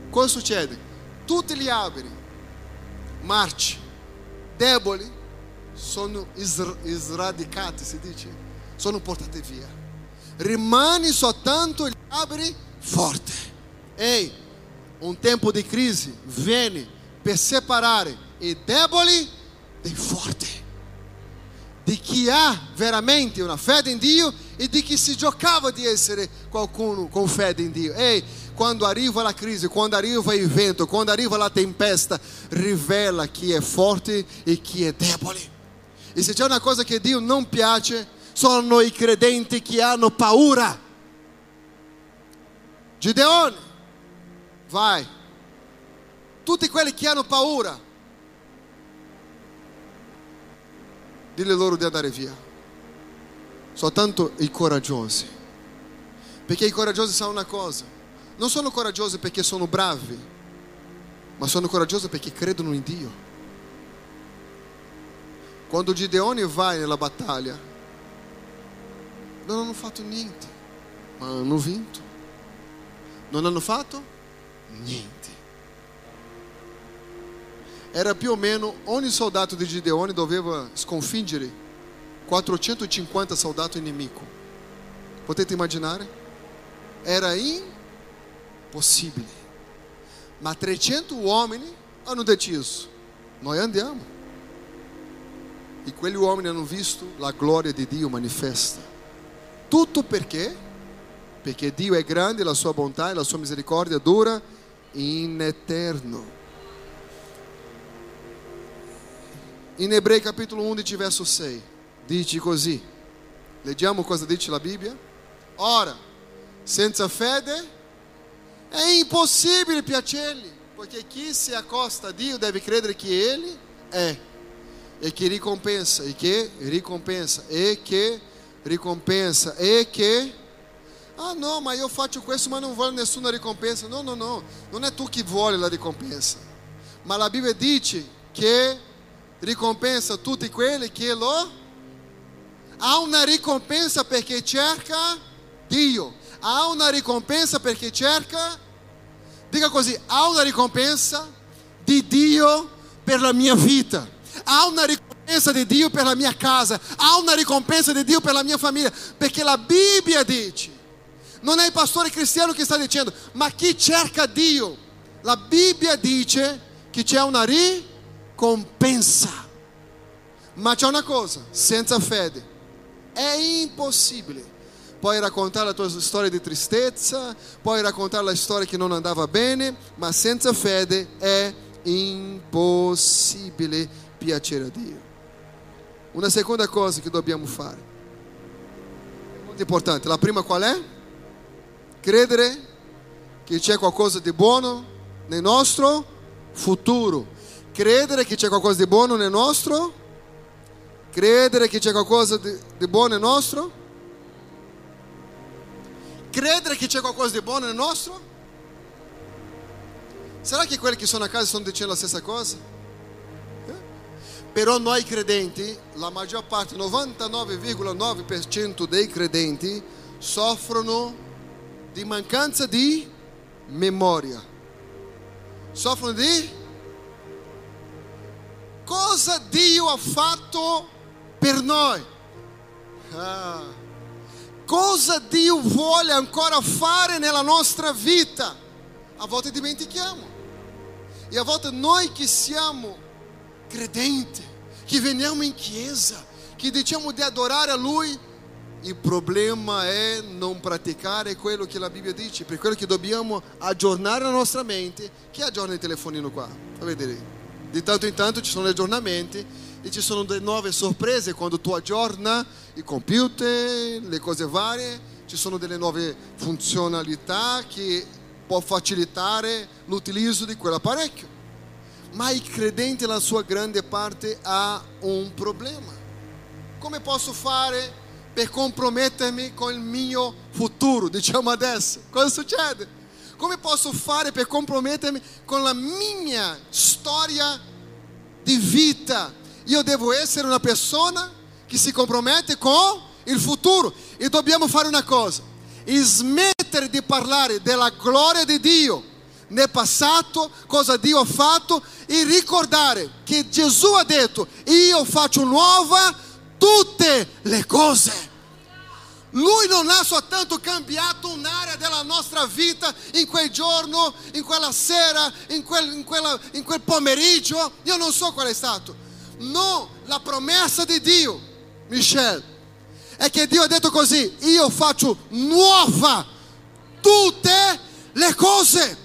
Cosa succede? Tutti gli alberi, marci, deboli, sono sradicati, si dice? Sono portati via. rimani soltanto gli apri forte. Ehi, un tempo di crisi viene per separare i deboli dei forti. Di chi ha veramente una fede in Dio e di chi si giocava di essere qualcuno con fede in Dio. Ehi, quando arriva la crisi, quando arriva il vento, quando arriva la tempesta, rivela chi è forte e chi è debole. E se c'è una cosa che Dio non piace, sono i credenti che hanno paura. Gideone, vai. Tutti quelli che hanno paura, dille loro di andare via. Soltanto i coraggiosi. Perché i coraggiosi sanno una cosa. Non sono coraggiosi perché sono bravi, ma sono coraggiosi perché credono in Dio. Quando Gideone vai nella battaglia, non hanno fatto niente, ma hanno vinto. Non hanno fatto niente. Era più o meno ogni soldato di Gideone doveva sconfiggere 450 soldati nemici. Potete immaginare? Era impossibile. Ma 300 uomini hanno deciso: noi andiamo. E quegli uomini hanno visto la gloria di Dio manifesta. Tutto perché? Perché Dio è grande, la sua bontà e la sua misericordia dura in eterno. In Ebrei capitolo 11 verso 6 dice così. Leggiamo cosa dice la Bibbia. Ora, senza fede è impossibile piacergli, perché chi si accosta a Dio deve credere che Ele è e che ricompensa, e che ricompensa, e che ricompensa, e che ah no, ma io faccio questo ma non voglio nessuna ricompensa. No, no, no, non è tu che vuole la ricompensa. Ma la Bibbia dice che ricompensa tutti quelli che lo há una ricompensa perché cerca Dio. Há una ricompensa perché cerca Diga così, há una ricompensa di Dio per la mia vita. Há una ricompensa di Dio per la mia casa, há una ricompensa di Dio per la mia famiglia, perché la Bibbia dice, non è il pastore cristiano che sta dicendo, ma chi cerca Dio. La Bibbia dice che c'è una ricompensa. Ma c'è una cosa, senza fede è impossibile. Puoi raccontare la tua storia di tristezza, puoi raccontare la storia che non andava bene, ma senza fede è impossibile piacere a Dio. Una seconda cosa che dobbiamo fare, molto importante, la prima qual è? Credere che c'è qualcosa di buono nel nostro futuro. Credere che c'è qualcosa di buono nel nostro Credere che c'è qualcosa di, di buono nel nostro? Credere che c'è qualcosa di buono nel nostro? Será che quelli che sono a casa stanno dicendo la stessa cosa? Però noi credenti, la maggior parte, 99,9% dei credenti, soffrono di mancanza di memoria. Soffrono di cosa Dio ha fatto per noi. Ah. Cosa Dio vuole ancora fare nella nostra vita? A volte dimentichiamo. E a volte noi che siamo credenti, che veniamo in chiesa, che diciamo di adorare a Lui, il problema è non praticare quello che la Bibbia dice, per quello che dobbiamo aggiornare la nostra mente. Chi aggiorna il telefonino qua? Fa vedere. Di tanto in tanto ci sono aggiornamenti e ci sono delle nuove sorprese quando tu aggiorna i computer, le cose varie, ci sono delle nuove funzionalità che può facilitare l'utilizzo di quell'apparecchio. Ma il credente, la sua grande parte, ha un problema. Come posso fare per compromettermi con il mio futuro, diciamo adesso? Cosa succede? Come posso fare per compromettermi con la mia storia di vita? Io devo essere una persona che si compromette con il futuro. E dobbiamo fare una cosa: smettere di parlare della gloria di Dio nel passato, cosa Dio ha fatto, e ricordare che Gesù ha detto: Io faccio nuova tutte le cose. Lui non ha soltanto cambiato un'area della nostra vita in quel giorno, in quella sera, in quel, in quella, in quel pomeriggio, io non so qual è stato. No, la promessa di Dio, Michel, è che Dio ha detto così, io faccio nuova tutte le cose.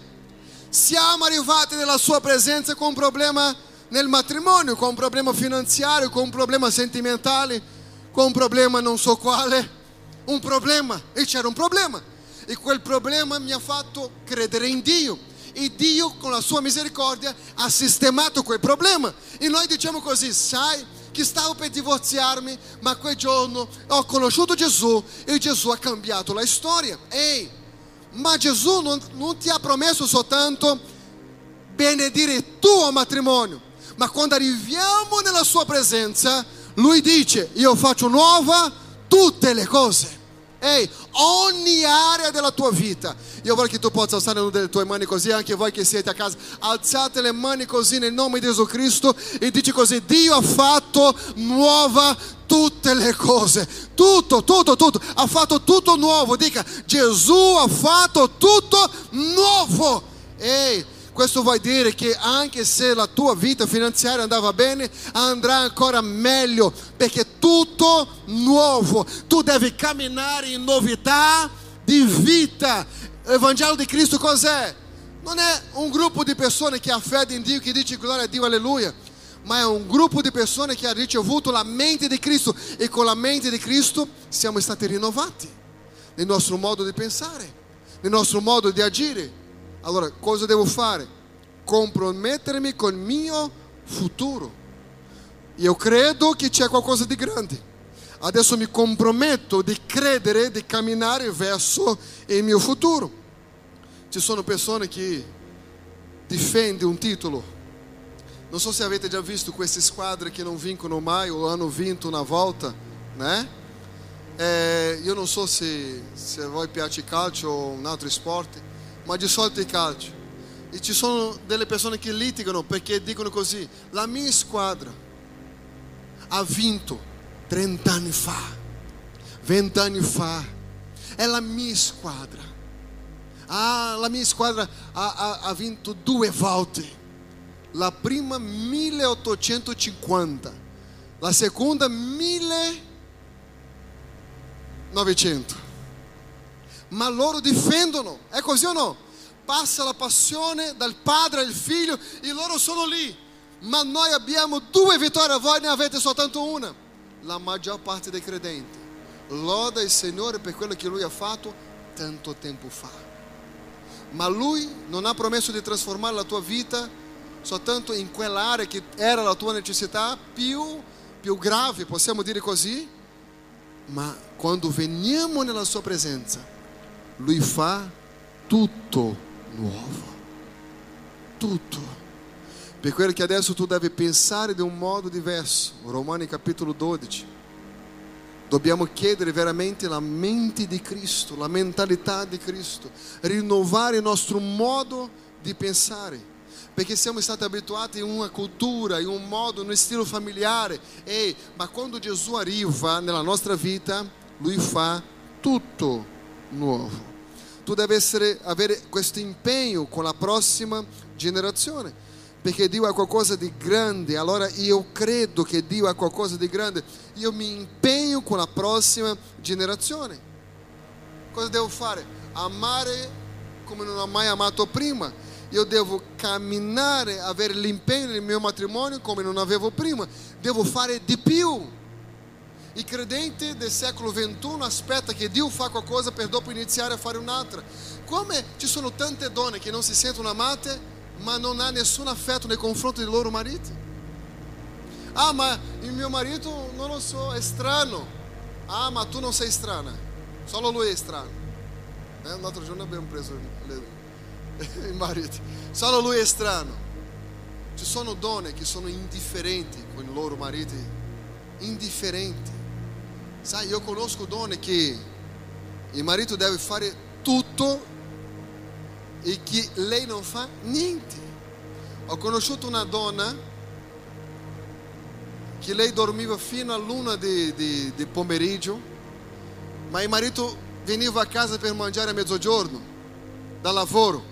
Siamo arrivati nella sua presenza con un problema nel matrimonio, con un problema finanziario, con un problema sentimentale, con un problema non so quale. Un problema e c'era un problema. E quel problema mi ha fatto credere in Dio. E Dio con la sua misericordia ha sistemato quel problema. E noi diciamo così sai che stavo per divorziarmi ma quel giorno ho conosciuto Gesù e Gesù ha cambiato la storia. Ehi ma Gesù non, non ti ha promesso soltanto benedire il tuo matrimonio ma quando arriviamo nella sua presenza lui dice io faccio nuova tutte le cose Ehi, ogni area della tua vita. Io voglio che tu possa alzare delle tue mani così, anche voi che siete a casa, alzate le mani così nel nome di Gesù Cristo e dici così, Dio ha fatto nuova tutte le cose, tutto, tutto, tutto, ha fatto tutto nuovo. Dica, Gesù ha fatto tutto nuovo. Ehi, questo vuol dire che anche se la tua vita finanziaria andava bene, andrà ancora meglio, perché tutto nuovo. Tu devi camminare in novità di vita. Il Vangelo di Cristo cos'è? Non è un gruppo di persone che ha fede in Dio, che dice gloria a Dio, alleluia, ma è un gruppo di persone che ha ricevuto la mente di Cristo e con la mente di Cristo siamo stati rinnovati nel nostro modo di pensare, nel nostro modo di agire. Allora, cosa devo fare? Compromettermi con il mio futuro. Io credo che c'è qualcosa di grande. Adesso mi comprometto di credere, di camminare verso il mio futuro. Ci sono persone che difendono un titolo. Non so se avete già visto queste squadre che non vincono mai o hanno vinto una volta, né? Eh, io non so se, se a voi piace calcio o un altro sport, ma di solito il calcio. E ci sono delle persone che litigano perché dicono così, la mia squadra ha vinto 30 anni fa, 20 anni fa, è la mia squadra. Ah, la mia squadra ha, ha, ha vinto due volte. La prima 1850, la seconda 1900 ma loro difendono. È così o no? Passa la passione dal padre al figlio e loro sono lì. Ma noi abbiamo due vittorie, voi ne avete soltanto una. La maggior parte dei credenti loda il Signore per quello che Lui ha fatto tanto tempo fa. Ma Lui non ha promesso di trasformare la tua vita soltanto in quell'area che era la tua necessità più, più grave, possiamo dire così. Ma quando veniamo nella Sua presenza, lui fa tutto nuovo. Tutto. Per quello che adesso tu devi pensare di un modo diverso. Romani capitolo 12. Dobbiamo chiedere veramente la mente di Cristo, la mentalità di Cristo, rinnovare il nostro modo di pensare. Perché siamo stati abituati in una cultura, in un modo, in un stile familiare. Ehi, ma quando Gesù arriva nella nostra vita, Lui fa tutto nuovo tu devi essere, avere questo impegno con la prossima generazione, perché Dio ha qualcosa di grande, allora io credo che Dio ha qualcosa di grande, io mi impegno con la prossima generazione. Cosa devo fare? Amare come non ho mai amato prima. Io devo camminare, avere l'impegno nel mio matrimonio come non avevo prima. Devo fare di più. Il credente del secolo XXI aspetta che Dio fa qualcosa per dopo iniziare a fare un'altra. Come ci sono tante donne che non si sentono amate, ma non ha nessun affetto nei confronti dei loro mariti. Ah, ma il mio marito non lo so, è strano. Ah, ma tu non sei strana, solo lui è strano. Eh, un altro giorno abbiamo preso il marito, solo lui è strano. Ci sono donne che sono indifferenti con i loro mariti, indifferenti. Sai, io conosco donne che il marito deve fare tutto e che lei non fa niente. Ho conosciuto una donna che lei dormiva fino all'una di, di, di pomeriggio ma il marito veniva a casa per mangiare a mezzogiorno da lavoro.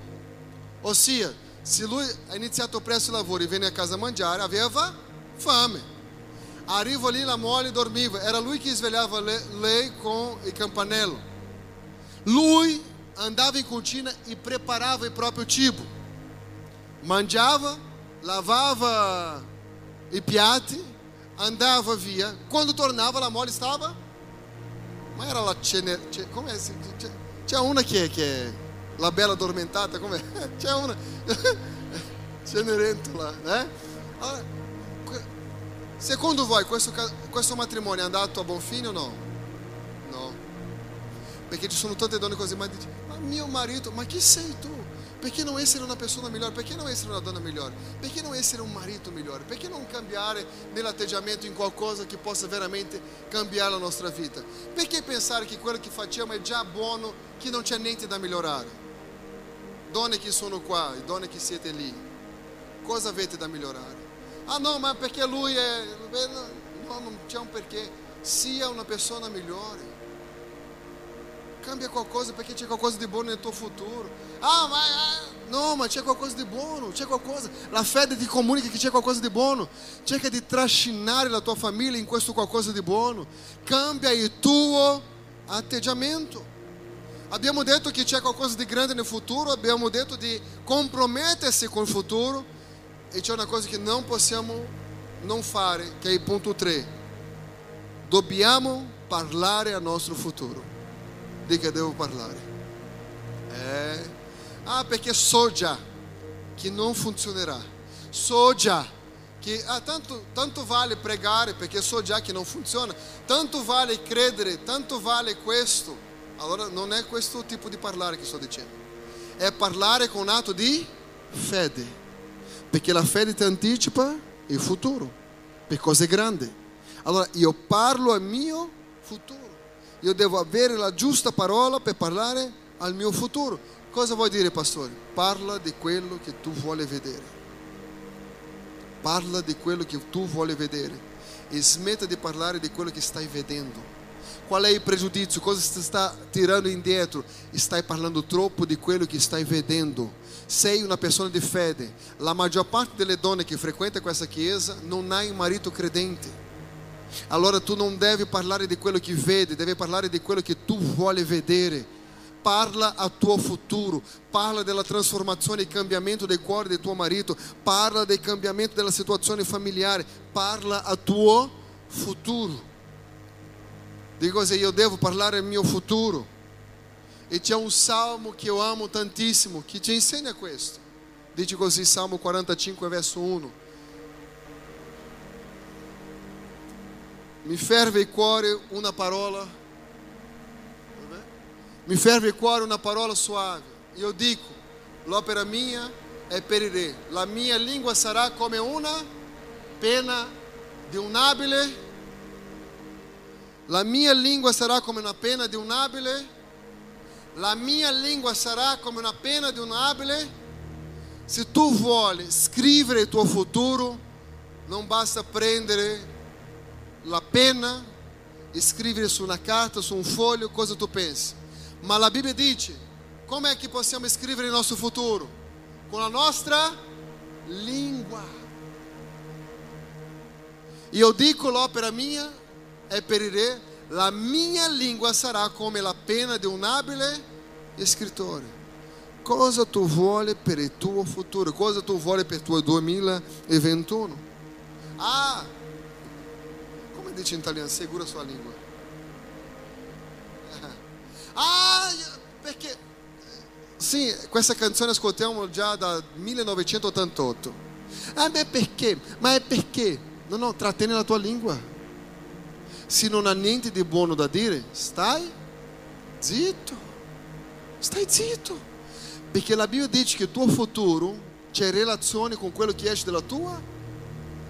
Ossia, se lui ha iniziato presto il lavoro e venne a casa mangiare, aveva fame. Arrivo ali la mole e dormiva. Era lui que esvelhava lei com o campanelo. Lui andava em cortina e preparava o próprio tibo. Mandiava, lavava e piate, andava via. Quando tornava, la mole estava. Mas era lá. como é assim? Tinha uma que é que é la bela adormentada. como é? Tinha uma cenerento lá, né? Olha secondo voi questo, questo matrimonio è andato a buon fine o no? No. Perché ci sono tante donne così, ma dici, ma mio marito, ma chi sei tu? Perché non essere una persona migliore? Perché non essere una donna migliore? Perché non essere un marito migliore? Perché non cambiare nell'atteggiamento in qualcosa che possa veramente cambiare la nostra vita? Perché pensare che quello che facciamo è già buono, che non c'è niente da migliorare? Donne che sono qua, donne che siete lì, cosa avete da migliorare? Ah no, ma perché lui è... No, non c'è un perché. Sia una persona migliore. Cambia qualcosa perché c'è qualcosa di buono nel tuo futuro. Ah, ma... No, ma c'è qualcosa di buono, c'è qualcosa. La fede ti comunica che c'è qualcosa di buono. Cerca di trascinare la tua famiglia in questo qualcosa di buono. Cambia il tuo atteggiamento. Abbiamo detto che c'è qualcosa di grande nel futuro, abbiamo detto di compromettersi con il futuro e c'è una cosa che non possiamo non fare, che è il punto 3. Dobbiamo parlare al nostro futuro. Di che devo parlare? Eh, ah, perché so già che non funzionerà. So già che ah, tanto, tanto vale pregare perché so già che non funziona. Tanto vale credere, tanto vale questo. Allora non è questo tipo di parlare che sto dicendo, è parlare con atto di fede, perché la fede ti anticipa il futuro, per cose grandi. Allora io parlo al mio futuro, io devo avere la giusta parola per parlare al mio futuro. Cosa vuoi dire, pastore? Parla di quello che tu vuoi vedere. Parla di quello che tu vuoi vedere e smetta di parlare di quello che stai vedendo. Qual è il pregiudizio? Cosa ti sta tirando indietro? Stai parlando troppo di quello che stai vedendo. Sei una persona di fede. La maggior parte delle donne che frequenta questa chiesa non ha un marito credente. Allora tu non devi parlare di quello che vedi, devi parlare di quello che tu vuoi vedere. Parla al tuo futuro, parla della trasformazione e cambiamento del cuore del tuo marito, parla del cambiamento della situazione familiare, parla al tuo futuro. Dico se io devo parlare del mio futuro. E c'è un salmo che io amo tantissimo che ti insegna questo. Dice così, Salmo 45, verso 1. Mi ferve il cuore una parola. Mi ferve il cuore una parola suave. Io dico, l'opera mia è per il re. La mia lingua sarà come una pena di un abile la mia lingua sarà come una penna di un abile? La mia lingua sarà come una penna di un abile? Se tu vuoi scrivere il tuo futuro, non basta prendere la penna e scrivere su una carta, su un foglio, cosa tu pensi. Ma la Bibbia dice, come è che possiamo scrivere il nostro futuro? Con la nostra lingua. Io dico l'opera mia è per il re, la mia lingua sarà come la penna di un abile scrittore. Cosa tu vuoi per il tuo futuro? Cosa tu vuoi per il tuo 2021? Ah, come dice in italiano, segura sua lingua. Ah, perché sì, questa canzone ascoltiamo già dal 1988. Ah, ma perché? Ma è perché? No, no, trattieni la tua lingua. Se non ha niente di buono da dire, stai zitto. Stai zitto. Perché la Bibbia dice che il tuo futuro c'è relazione con quello che esce dalla tua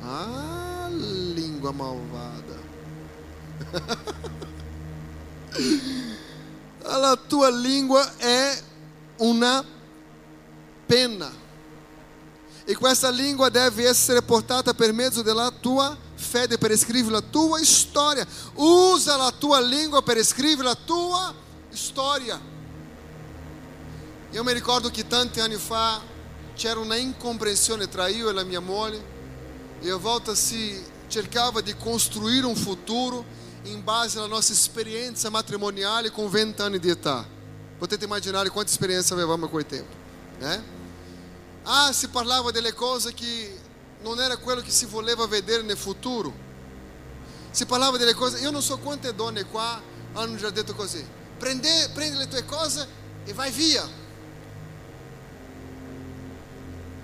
ah, lingua malvada. la tua lingua è una penna. E questa lingua deve essere portata per mezzo della tua fede per scrivere la tua storia. Usa la tua lingua per scrivere la tua storia. Io mi ricordo che tanti anni fa c'era una incomprehensione tra io e la mia moglie e a volta si cercava di costruire un futuro in base alla nostra esperienza matrimoniale con 20 anni di età. Potete immaginare quanta esperienza avevamo a quel tempo, né? Ah, si parlava delle cose che non era quello che si voleva vedere nel futuro. Si parlava delle cose, io non so quante donne qua hanno già detto così. Prendi, prendi le tue cose e vai via.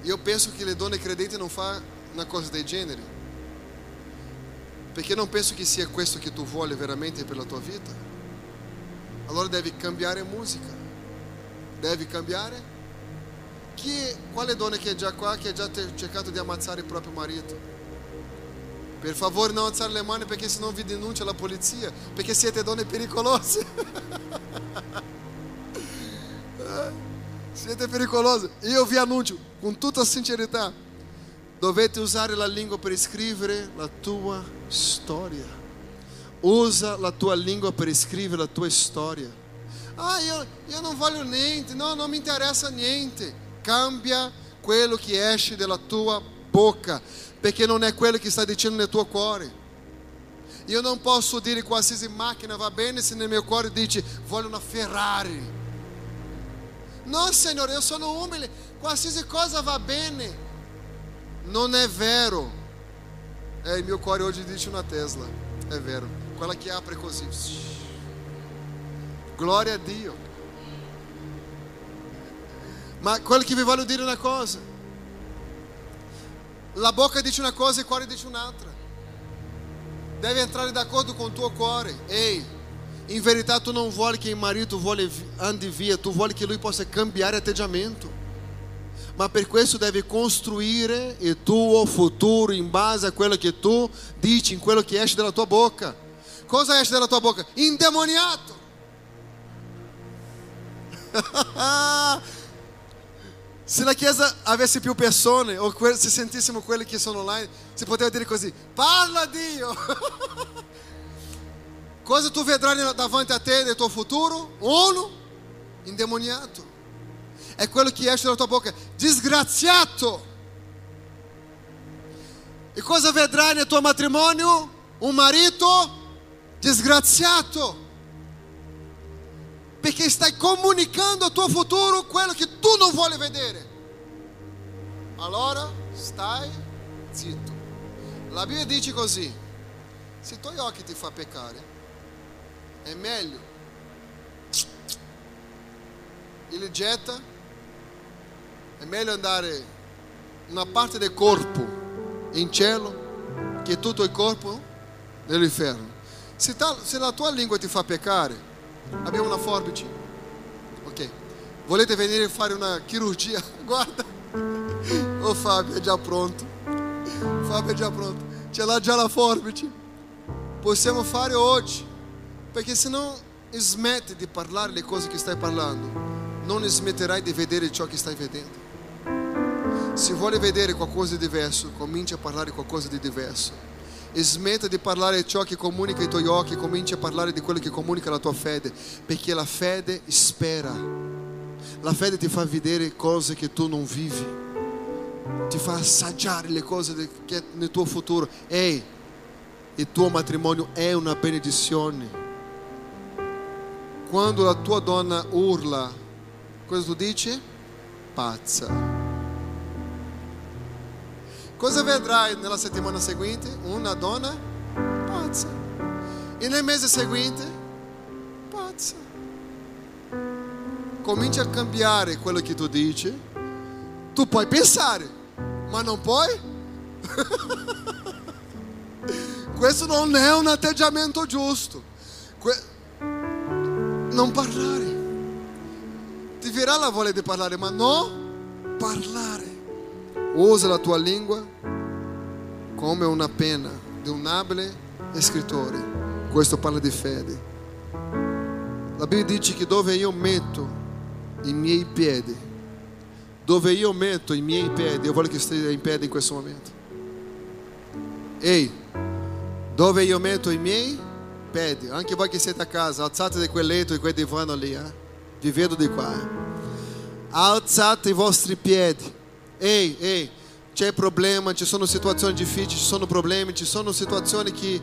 Io penso che le donne credenti non fanno una cosa del genere. Perché non penso che sia questo che tu vuoi veramente per la tua vita. Allora devi cambiare musica. Devi cambiare. Chi, quale donna che è già qua che ha già cercato di ammazzare il proprio marito? Per favore non alzare le mani perché sennò vi denuncia la polizia, perché siete donne pericolose. siete pericolose. Io vi annuncio con tutta sincerità, dovete usare la lingua per scrivere la tua storia. Usa la tua lingua per scrivere la tua storia. Ah, io, io non voglio niente, no, non mi interessa niente. Cambia quello che esce dalla tua bocca, perché non è quello che sta dicendo nel tuo cuore. Io non posso dire qualsiasi macchina va bene se nel mio cuore dice voglio una Ferrari. No, Signore, io sono umile, qualsiasi cosa va bene. Non è vero. É, mio cuore oggi dice una Tesla. È vero. Quella che apre così. Glória a Dio. Ma quello che vi voglio dire è una cosa. La bocca dice una cosa e il cuore dice un'altra. Deve entrare d'accordo com o tuo cuore. Ei, in verità tu non vuoi che il marito andi via, tu vuoi che lui possa cambiare atteggiamento. Ma per questo devi costruire il tuo futuro in base a quello che tu dici, in quello che esce dalla tua bocca. Cosa esce dalla tua bocca? Indemoniato. Se la chiesa avesse più persone, o se sentissimo quelli che sono online, si poteva dire così: Parla Dio! Cosa tu vedrai davanti a te nel tuo futuro? Uno indemoniato. È quello che esce dalla tua bocca: disgraziato. E cosa vedrai nel tuo matrimonio? Un marito disgraziato. Perché stai comunicando al tuo futuro quello che tu non vuoi vedere. Allora stai zitto. La Bibbia dice così: se i tuoi occhi ti fa peccare, è meglio ele getta, è meglio andare una parte del corpo in cielo che tutto il corpo nell'inferno. Se, ta, se la tua lingua ti fa peccare, abbiamo una forbice. Ok. Volete venire a fare una chirurgia? Guarda. Oh Fabio, è già pronto. Fabio è già pronto. Ce l'ha già la forbice. Possiamo fare oggi. Perché se non smetti di parlare le cose che stai parlando, non smetterai di vedere ciò che stai vedendo. Se vuole vedere qualcosa di diverso, comincia a parlare qualcosa di diverso. Smetta di parlare ciò che comunica i tuoi occhi, comincia a parlare di quello che comunica la tua fede, perché la fede spera. La fede ti fa vedere cose che tu non vivi, ti fa assaggiare le cose che nel tuo futuro. Ehi, il tuo matrimonio è una benedizione. Quando la tua donna urla, cosa tu dici? Pazza. Cosa vedrai nella settimana seguente? Una donna pazza. E nel mese seguente? Pazza. Comincia a cambiare quello che tu dici. Tu puoi pensare, ma non puoi? Questo non è un atteggiamento giusto. Que- non parlare. Ti verrà la voglia di parlare, ma non parlare. Usa la tua lingua come una penna di un abile scrittore. Questo parla di fede. La Bibbia dice che dove io metto i miei piedi, dove io metto i miei piedi, io voglio che stia in piedi in questo momento. Ehi, Dove io metto i miei piedi, anche voi che siete a casa, alzate di quel letto e quel divano lì, eh? vi vedo di qua. eh. Alzate i vostri piedi. Ehi, ehi, c'è problema, ci sono situazioni difficili, ci sono problemi, ci sono situazioni che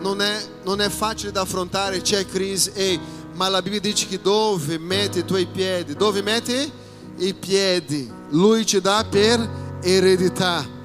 non è, non è facile da affrontare, c'è crisi. Ehi, ma la Bibbia dice che dove metti i tuoi piedi, dove metti i piedi, Lui ti dà per eredità.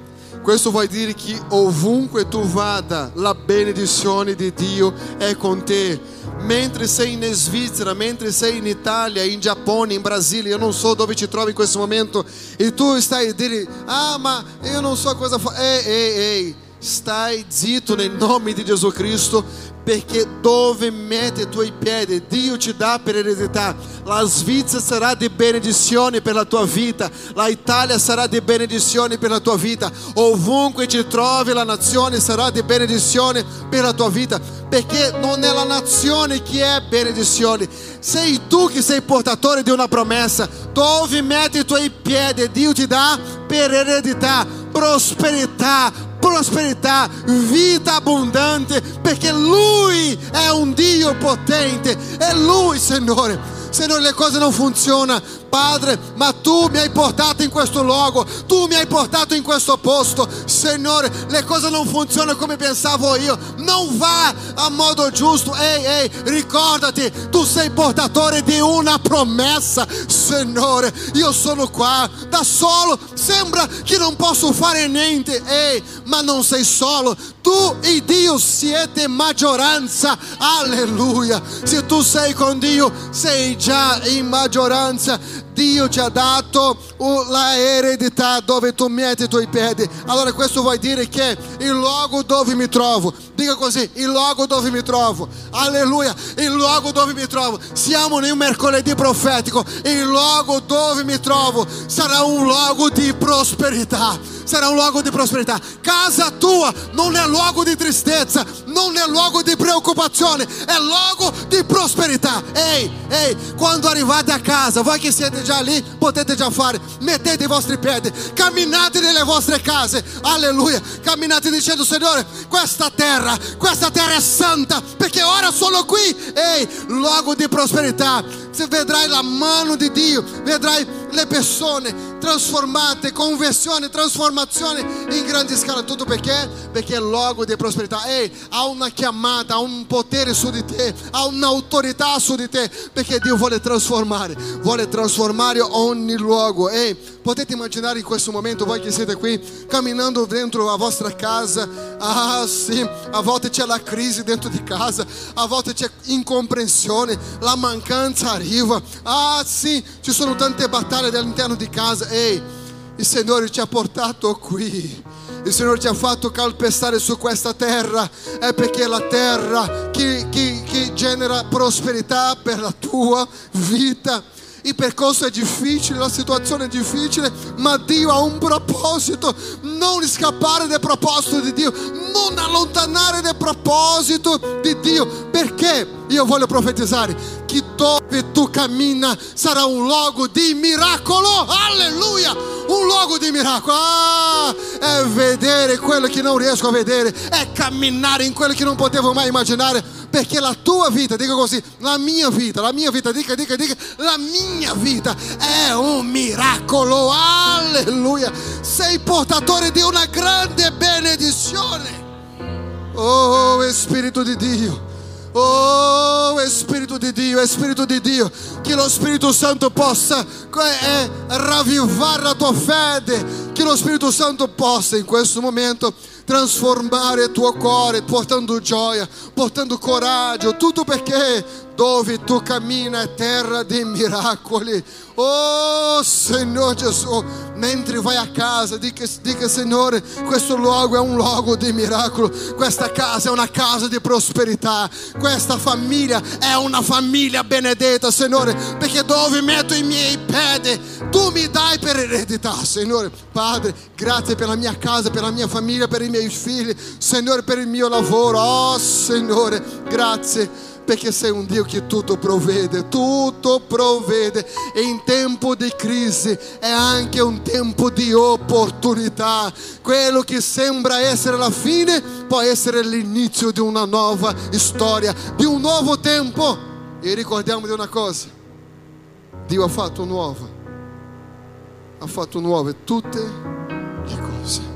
Questo vuol dire che ovunque tu vada, la benedizione di Dio è con te. Mentre sei in Svizzera, mentre sei in Italia, in Giappone, in Brasile, io non so dove ti trovi in questo momento, e tu stai a dire, ah ma io non so cosa fare. Ehi, ehi, ehi, stai zitto nel nome di Gesù Cristo, perché dove mette i tuoi piedi, Dio ti dà per eredità. La Svizzera sarà di benedizione per la tua vita, la Italia sarà di benedizione per la tua vita, ovunque ti trovi la nazione sarà di benedizione per la tua vita, perché non è la nazione che è benedizione, sei tu che sei portatore di una promessa. Dove metti i tuoi piedi, Dio ti dà per eredità, prosperità, prosperità, vita abbondante, perché Lui è un Dio potente, è Lui, Signore. Signore, le cose non funzionano, Padre, ma tu mi hai portato in questo luogo, tu mi hai portato in questo posto, Signore, le cose non funzionano come pensavo io, non va a modo giusto, ehi, ehi, ricordati, tu sei portatore di una promessa, Signore, io sono qua da solo, sembra che non posso fare niente, ehi, ma non sei solo, tu e Dio siete maggioranza, alleluia, se tu sei con Dio, sei già in maggioranza, Dio ti ha dato la eredità dove tu metti i tuoi piedi. Allora questo vuol dire che il luogo dove mi trovo, dica così, il luogo dove mi trovo, alleluia, il luogo dove mi trovo, siamo un mercoledì profetico, il luogo dove mi trovo sarà un luogo di prosperità, sarà un luogo di prosperità. Casa tua non è luogo di tristezza, non è luogo di preoccupazione, è luogo di prosperità. Ehi, ehi, quando arrivate a casa, voi che siete già lì, potete già fare, mettete i vostri piedi, camminate nelle vostre case, alleluia, camminate dicendo Signore, questa terra, questa terra è santa, perché ora sono qui, ehi, luogo di prosperità, se vedrai la mano di Dio, vedrai le persone trasformate, conversione, trasformazione in grande scala, tutto perché? Perché è luogo di prosperità, ehi, ha una chiamata, ha un potere su di te, ha un'autorità su di te, perché Dio vuole trasformare, vuole trasformare ogni luogo, ehi, potete immaginare in questo momento, voi che siete qui, camminando dentro la vostra casa, ah sì, a volte c'è la crisi dentro di casa, a volte c'è incomprensione, la mancanza arriva, ah sì, ci sono tante battaglie all'interno di casa, ehi, il Signore ci ha portato qui. Il Signore ti ha fatto calpestare su questa terra, è perché la terra che, che, che genera prosperità per la tua vita. Il percorso è difficile, la situazione è difficile, ma Dio ha un proposito. Non scappare dal proposito di Dio, non allontanare dal proposito di Dio. Perché io voglio profetizzare che dove tu cammina sarà un luogo di miracolo. Alleluia! Un luogo di miracolo. Ah, è vedere quello che non riesco a vedere, è camminare in quello che non potevo mai immaginare. Perché la tua vita, dica così, la mia vita, la mia vita, dica, dica, dica, la mia vita è un miracolo. Alleluia! Sei portatore di una grande benedizione. Oh Spirito di Dio. Oh Spirito di Dio, Spirito di Dio, che lo Spirito Santo possa eh, la tua fede, che lo Spirito Santo possa in questo momento trasformare il tuo cuore, portando gioia, portando coraggio, tutto perché dove tu cammina è terra di miracoli. Oh Signore Gesù, mentre vai a casa, dica, dica Signore, questo luogo è un luogo di miracolo, questa casa è una casa di prosperità, questa famiglia è una famiglia benedetta, Signore, perché dove metto i miei piedi, tu mi dai per eredità, Signore. Padre, grazie per la mia casa, per la mia famiglia, per i miei figli, Signore, per il mio lavoro. Oh Signore, grazie. Perché sei un Dio che tutto provvede, tutto provvede e in tempo di crisi è anche un tempo di opportunità. Quello che sembra essere la fine può essere l'inizio di una nuova storia, di un nuovo tempo. E ricordiamo di una cosa, Dio ha fatto nuova, ha fatto nuove tutte le cose.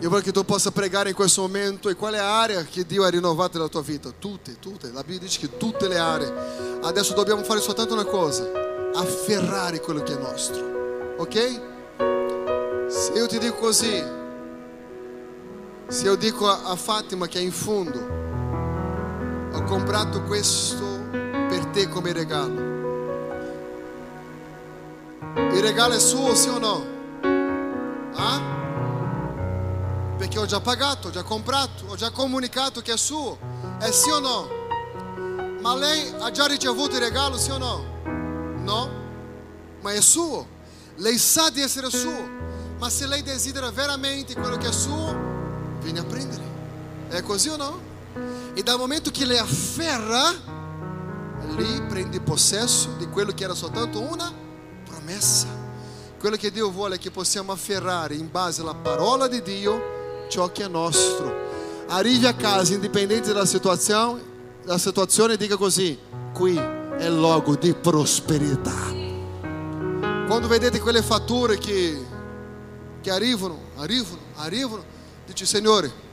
Io voglio che tu possa pregare in questo momento e quale area che Dio ha rinnovato nella tua vita? Tutte, tutte. La Bibbia dice che tutte le aree. Adesso dobbiamo fare soltanto una cosa, afferrare quello che è nostro. Ok? Se io ti dico così, se io dico a, a Fatima che è in fondo, ho comprato questo per te come regalo. Il regalo è suo, sì o no? Ah? Perché ho già pagato, ho già comprato, ho già comunicato che è suo. È sì o no? Ma lei ha già ricevuto il regalo, sì o no? No? Ma è suo. Lei sa di essere suo. Ma se lei desidera veramente quello che è suo, vieni a prendere. È così o no? E dal momento che lei afferra, lì prendi possesso di quello che era soltanto una promessa. Quello che Dio vuole è che possiamo afferrare in base alla parola di Dio ciò che è nostro. Arrivi a casa, indipendente dalla situazione, dalla situazione e dica così, qui è luogo di prosperità. Quando vedete quelle fatture che, che arrivano, arrivano, arrivano, dice Signore,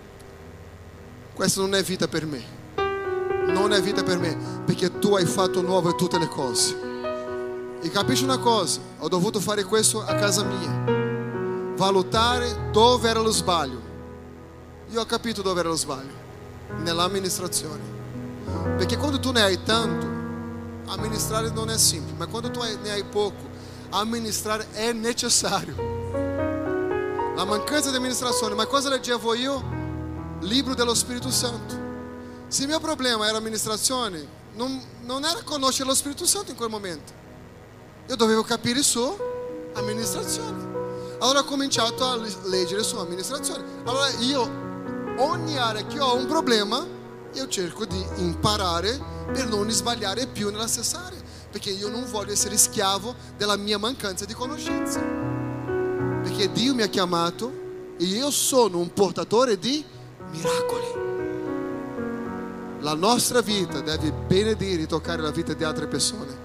questa non è vita per me. Non è vita per me, perché tu hai fatto nuove tutte le cose. E capisci una cosa, ho dovuto fare questo a casa mia. Valutare dove era lo sbaglio. Io ho capito dove era lo sbaglio, nell'amministrazione. Perché quando tu ne hai tanto, amministrare non è semplice, ma quando tu ne hai poco, amministrare è necessario. La mancanza di amministrazione, ma cosa leggevo io? Libro dello Spirito Santo. Se il mio problema era amministrazione, non, non era conoscere lo Spirito Santo in quel momento. Io dovevo capire su amministrazione. Allora ho cominciato a leggere su amministrazione. Allora io ogni area che ho un problema, io cerco di imparare per non sbagliare più nella stessa area, perché io non voglio essere schiavo della mia mancanza di conoscenza. Perché Dio mi ha chiamato e io sono un portatore di miracoli. La nostra vita deve benedire e toccare la vita di altre persone,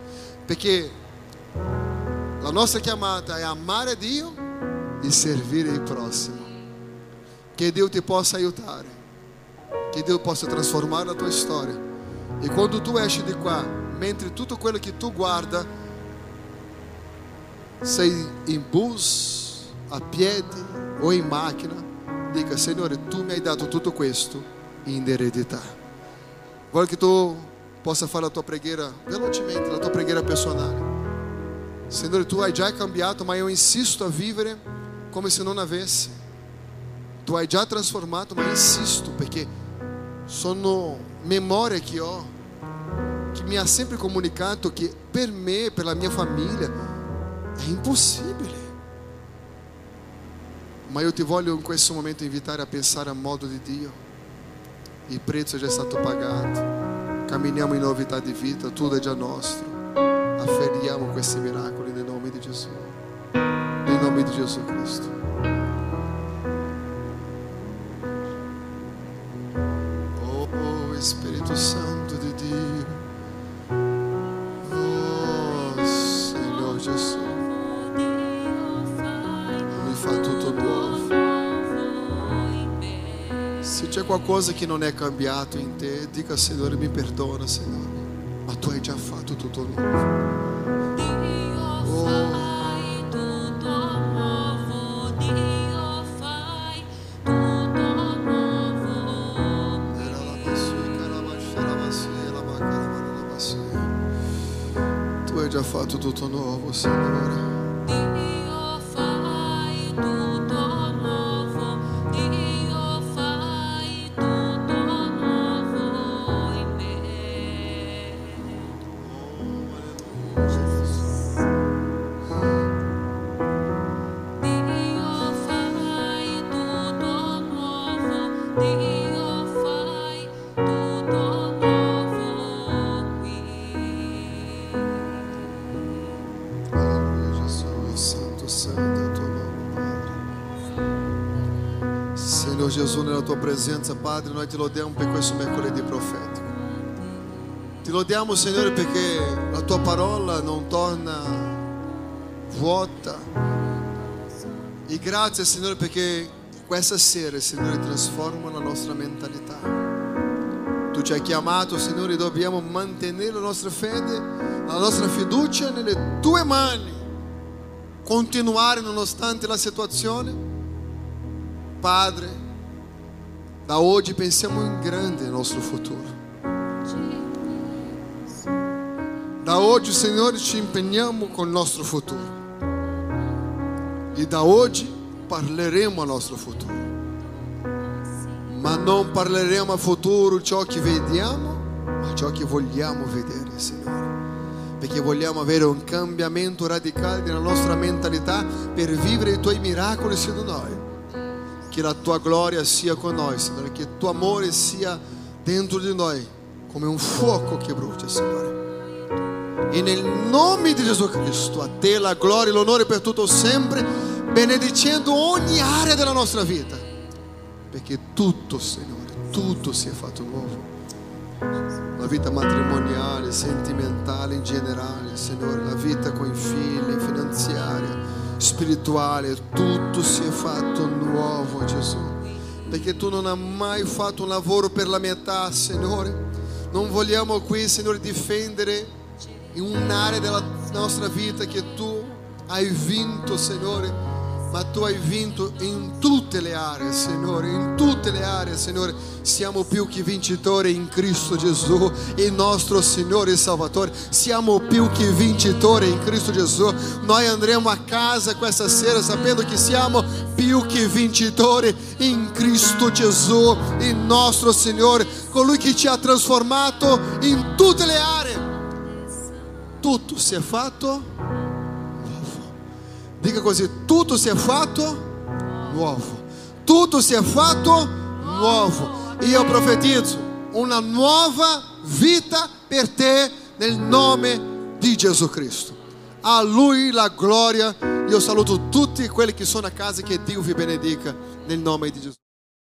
perché la nostra chiamata è amare Dio e servire il prossimo. que Deus te possa ajudar, que Deus possa transformar a tua história. E quando tu esci de qua, mentre tudo aquilo que tu guarda, sei em bus, a pé ou em máquina, diga: Senhor, tu me hai dado tudo isto em eredità. Agora que tu possa falar a tua preghiera velocemente, a tua pregueira personale. Senhor, tu hai já cambiado, mas eu insisto a viver como se não avesse. Tu hai già trasformato, ma insisto perché sono memorie che ho, che mi ha sempre comunicato che per me, per la mia famiglia, è impossibile. Ma io ti voglio in questo momento invitare a pensare a modo di Dio. Il prezzo è già stato pagato, camminiamo in novità di vita, tutto è già nostro. Afferriamo questi miracoli nel nome di Gesù, nel nome di Gesù Cristo. Qualcosa che non è cambiato in te, dica Signore, mi perdona, Signore. Ma tu hai già fatto tutto nuovo. Tu hai già fatto tutto nuovo, Signore. Tua presenza, Padre, noi ti lodiamo per questo mercoledì profetico. Ti lodiamo, Signore, perché la tua parola non torna vuota. E grazie, Signore, perché questa sera, Signore, trasforma la nostra mentalità. Tu ci hai chiamato, Signore, dobbiamo mantenere la nostra fede, la nostra fiducia nelle tue mani. Continuare nonostante la situazione. Padre, da oggi pensiamo in grande il nostro futuro. Da oggi, Signore, ci impegniamo con il nostro futuro. E da oggi parleremo al nostro futuro. Ma non parleremo al futuro ciò che vediamo, ma ciò che vogliamo vedere, Signore. Perché vogliamo avere un cambiamento radicale nella nostra mentalità per vivere i tuoi miracoli su Che la tua gloria sia con noi, Signore. Che il tuo amore sia dentro di noi come un fuoco che brucia, Signore. E nel nome di Gesù Cristo, a te la gloria e l'onore per tutto sempre, benedicendo ogni area della nostra vita. Perché tutto, Signore, tutto si è fatto nuovo. La vita matrimoniale, sentimentale in generale, Signore, la vita con i figli, finanziaria, spirituale, tutto si è fatto nuovo, Gesù. Perché tu non hai mai fatto un lavoro per la metà, Signore. Non vogliamo qui, Signore, difendere in un'area della nostra vita che tu hai vinto, Signore, ma tu hai vinto in tutte le aree, Signore, in tutte le aree, Signore. Siamo più che vincitori in Cristo Gesù, il nostro Signore e Salvatore. Siamo più che vincitori in Cristo Gesù. Noi andremo a casa questa sera sapendo che siamo più che vincitori in Cristo Gesù, il nostro Signore, colui che ci ha trasformato in tutte le aree. Tutto si è fatto. Dica così, tutto si è fatto nuovo. Tutto si è fatto nuovo. Io profetizzo una nuova vita per te nel nome di Gesù Cristo. A Lui la gloria. Io saluto tutti quelli che sono a casa, che Dio vi benedica nel nome di Gesù.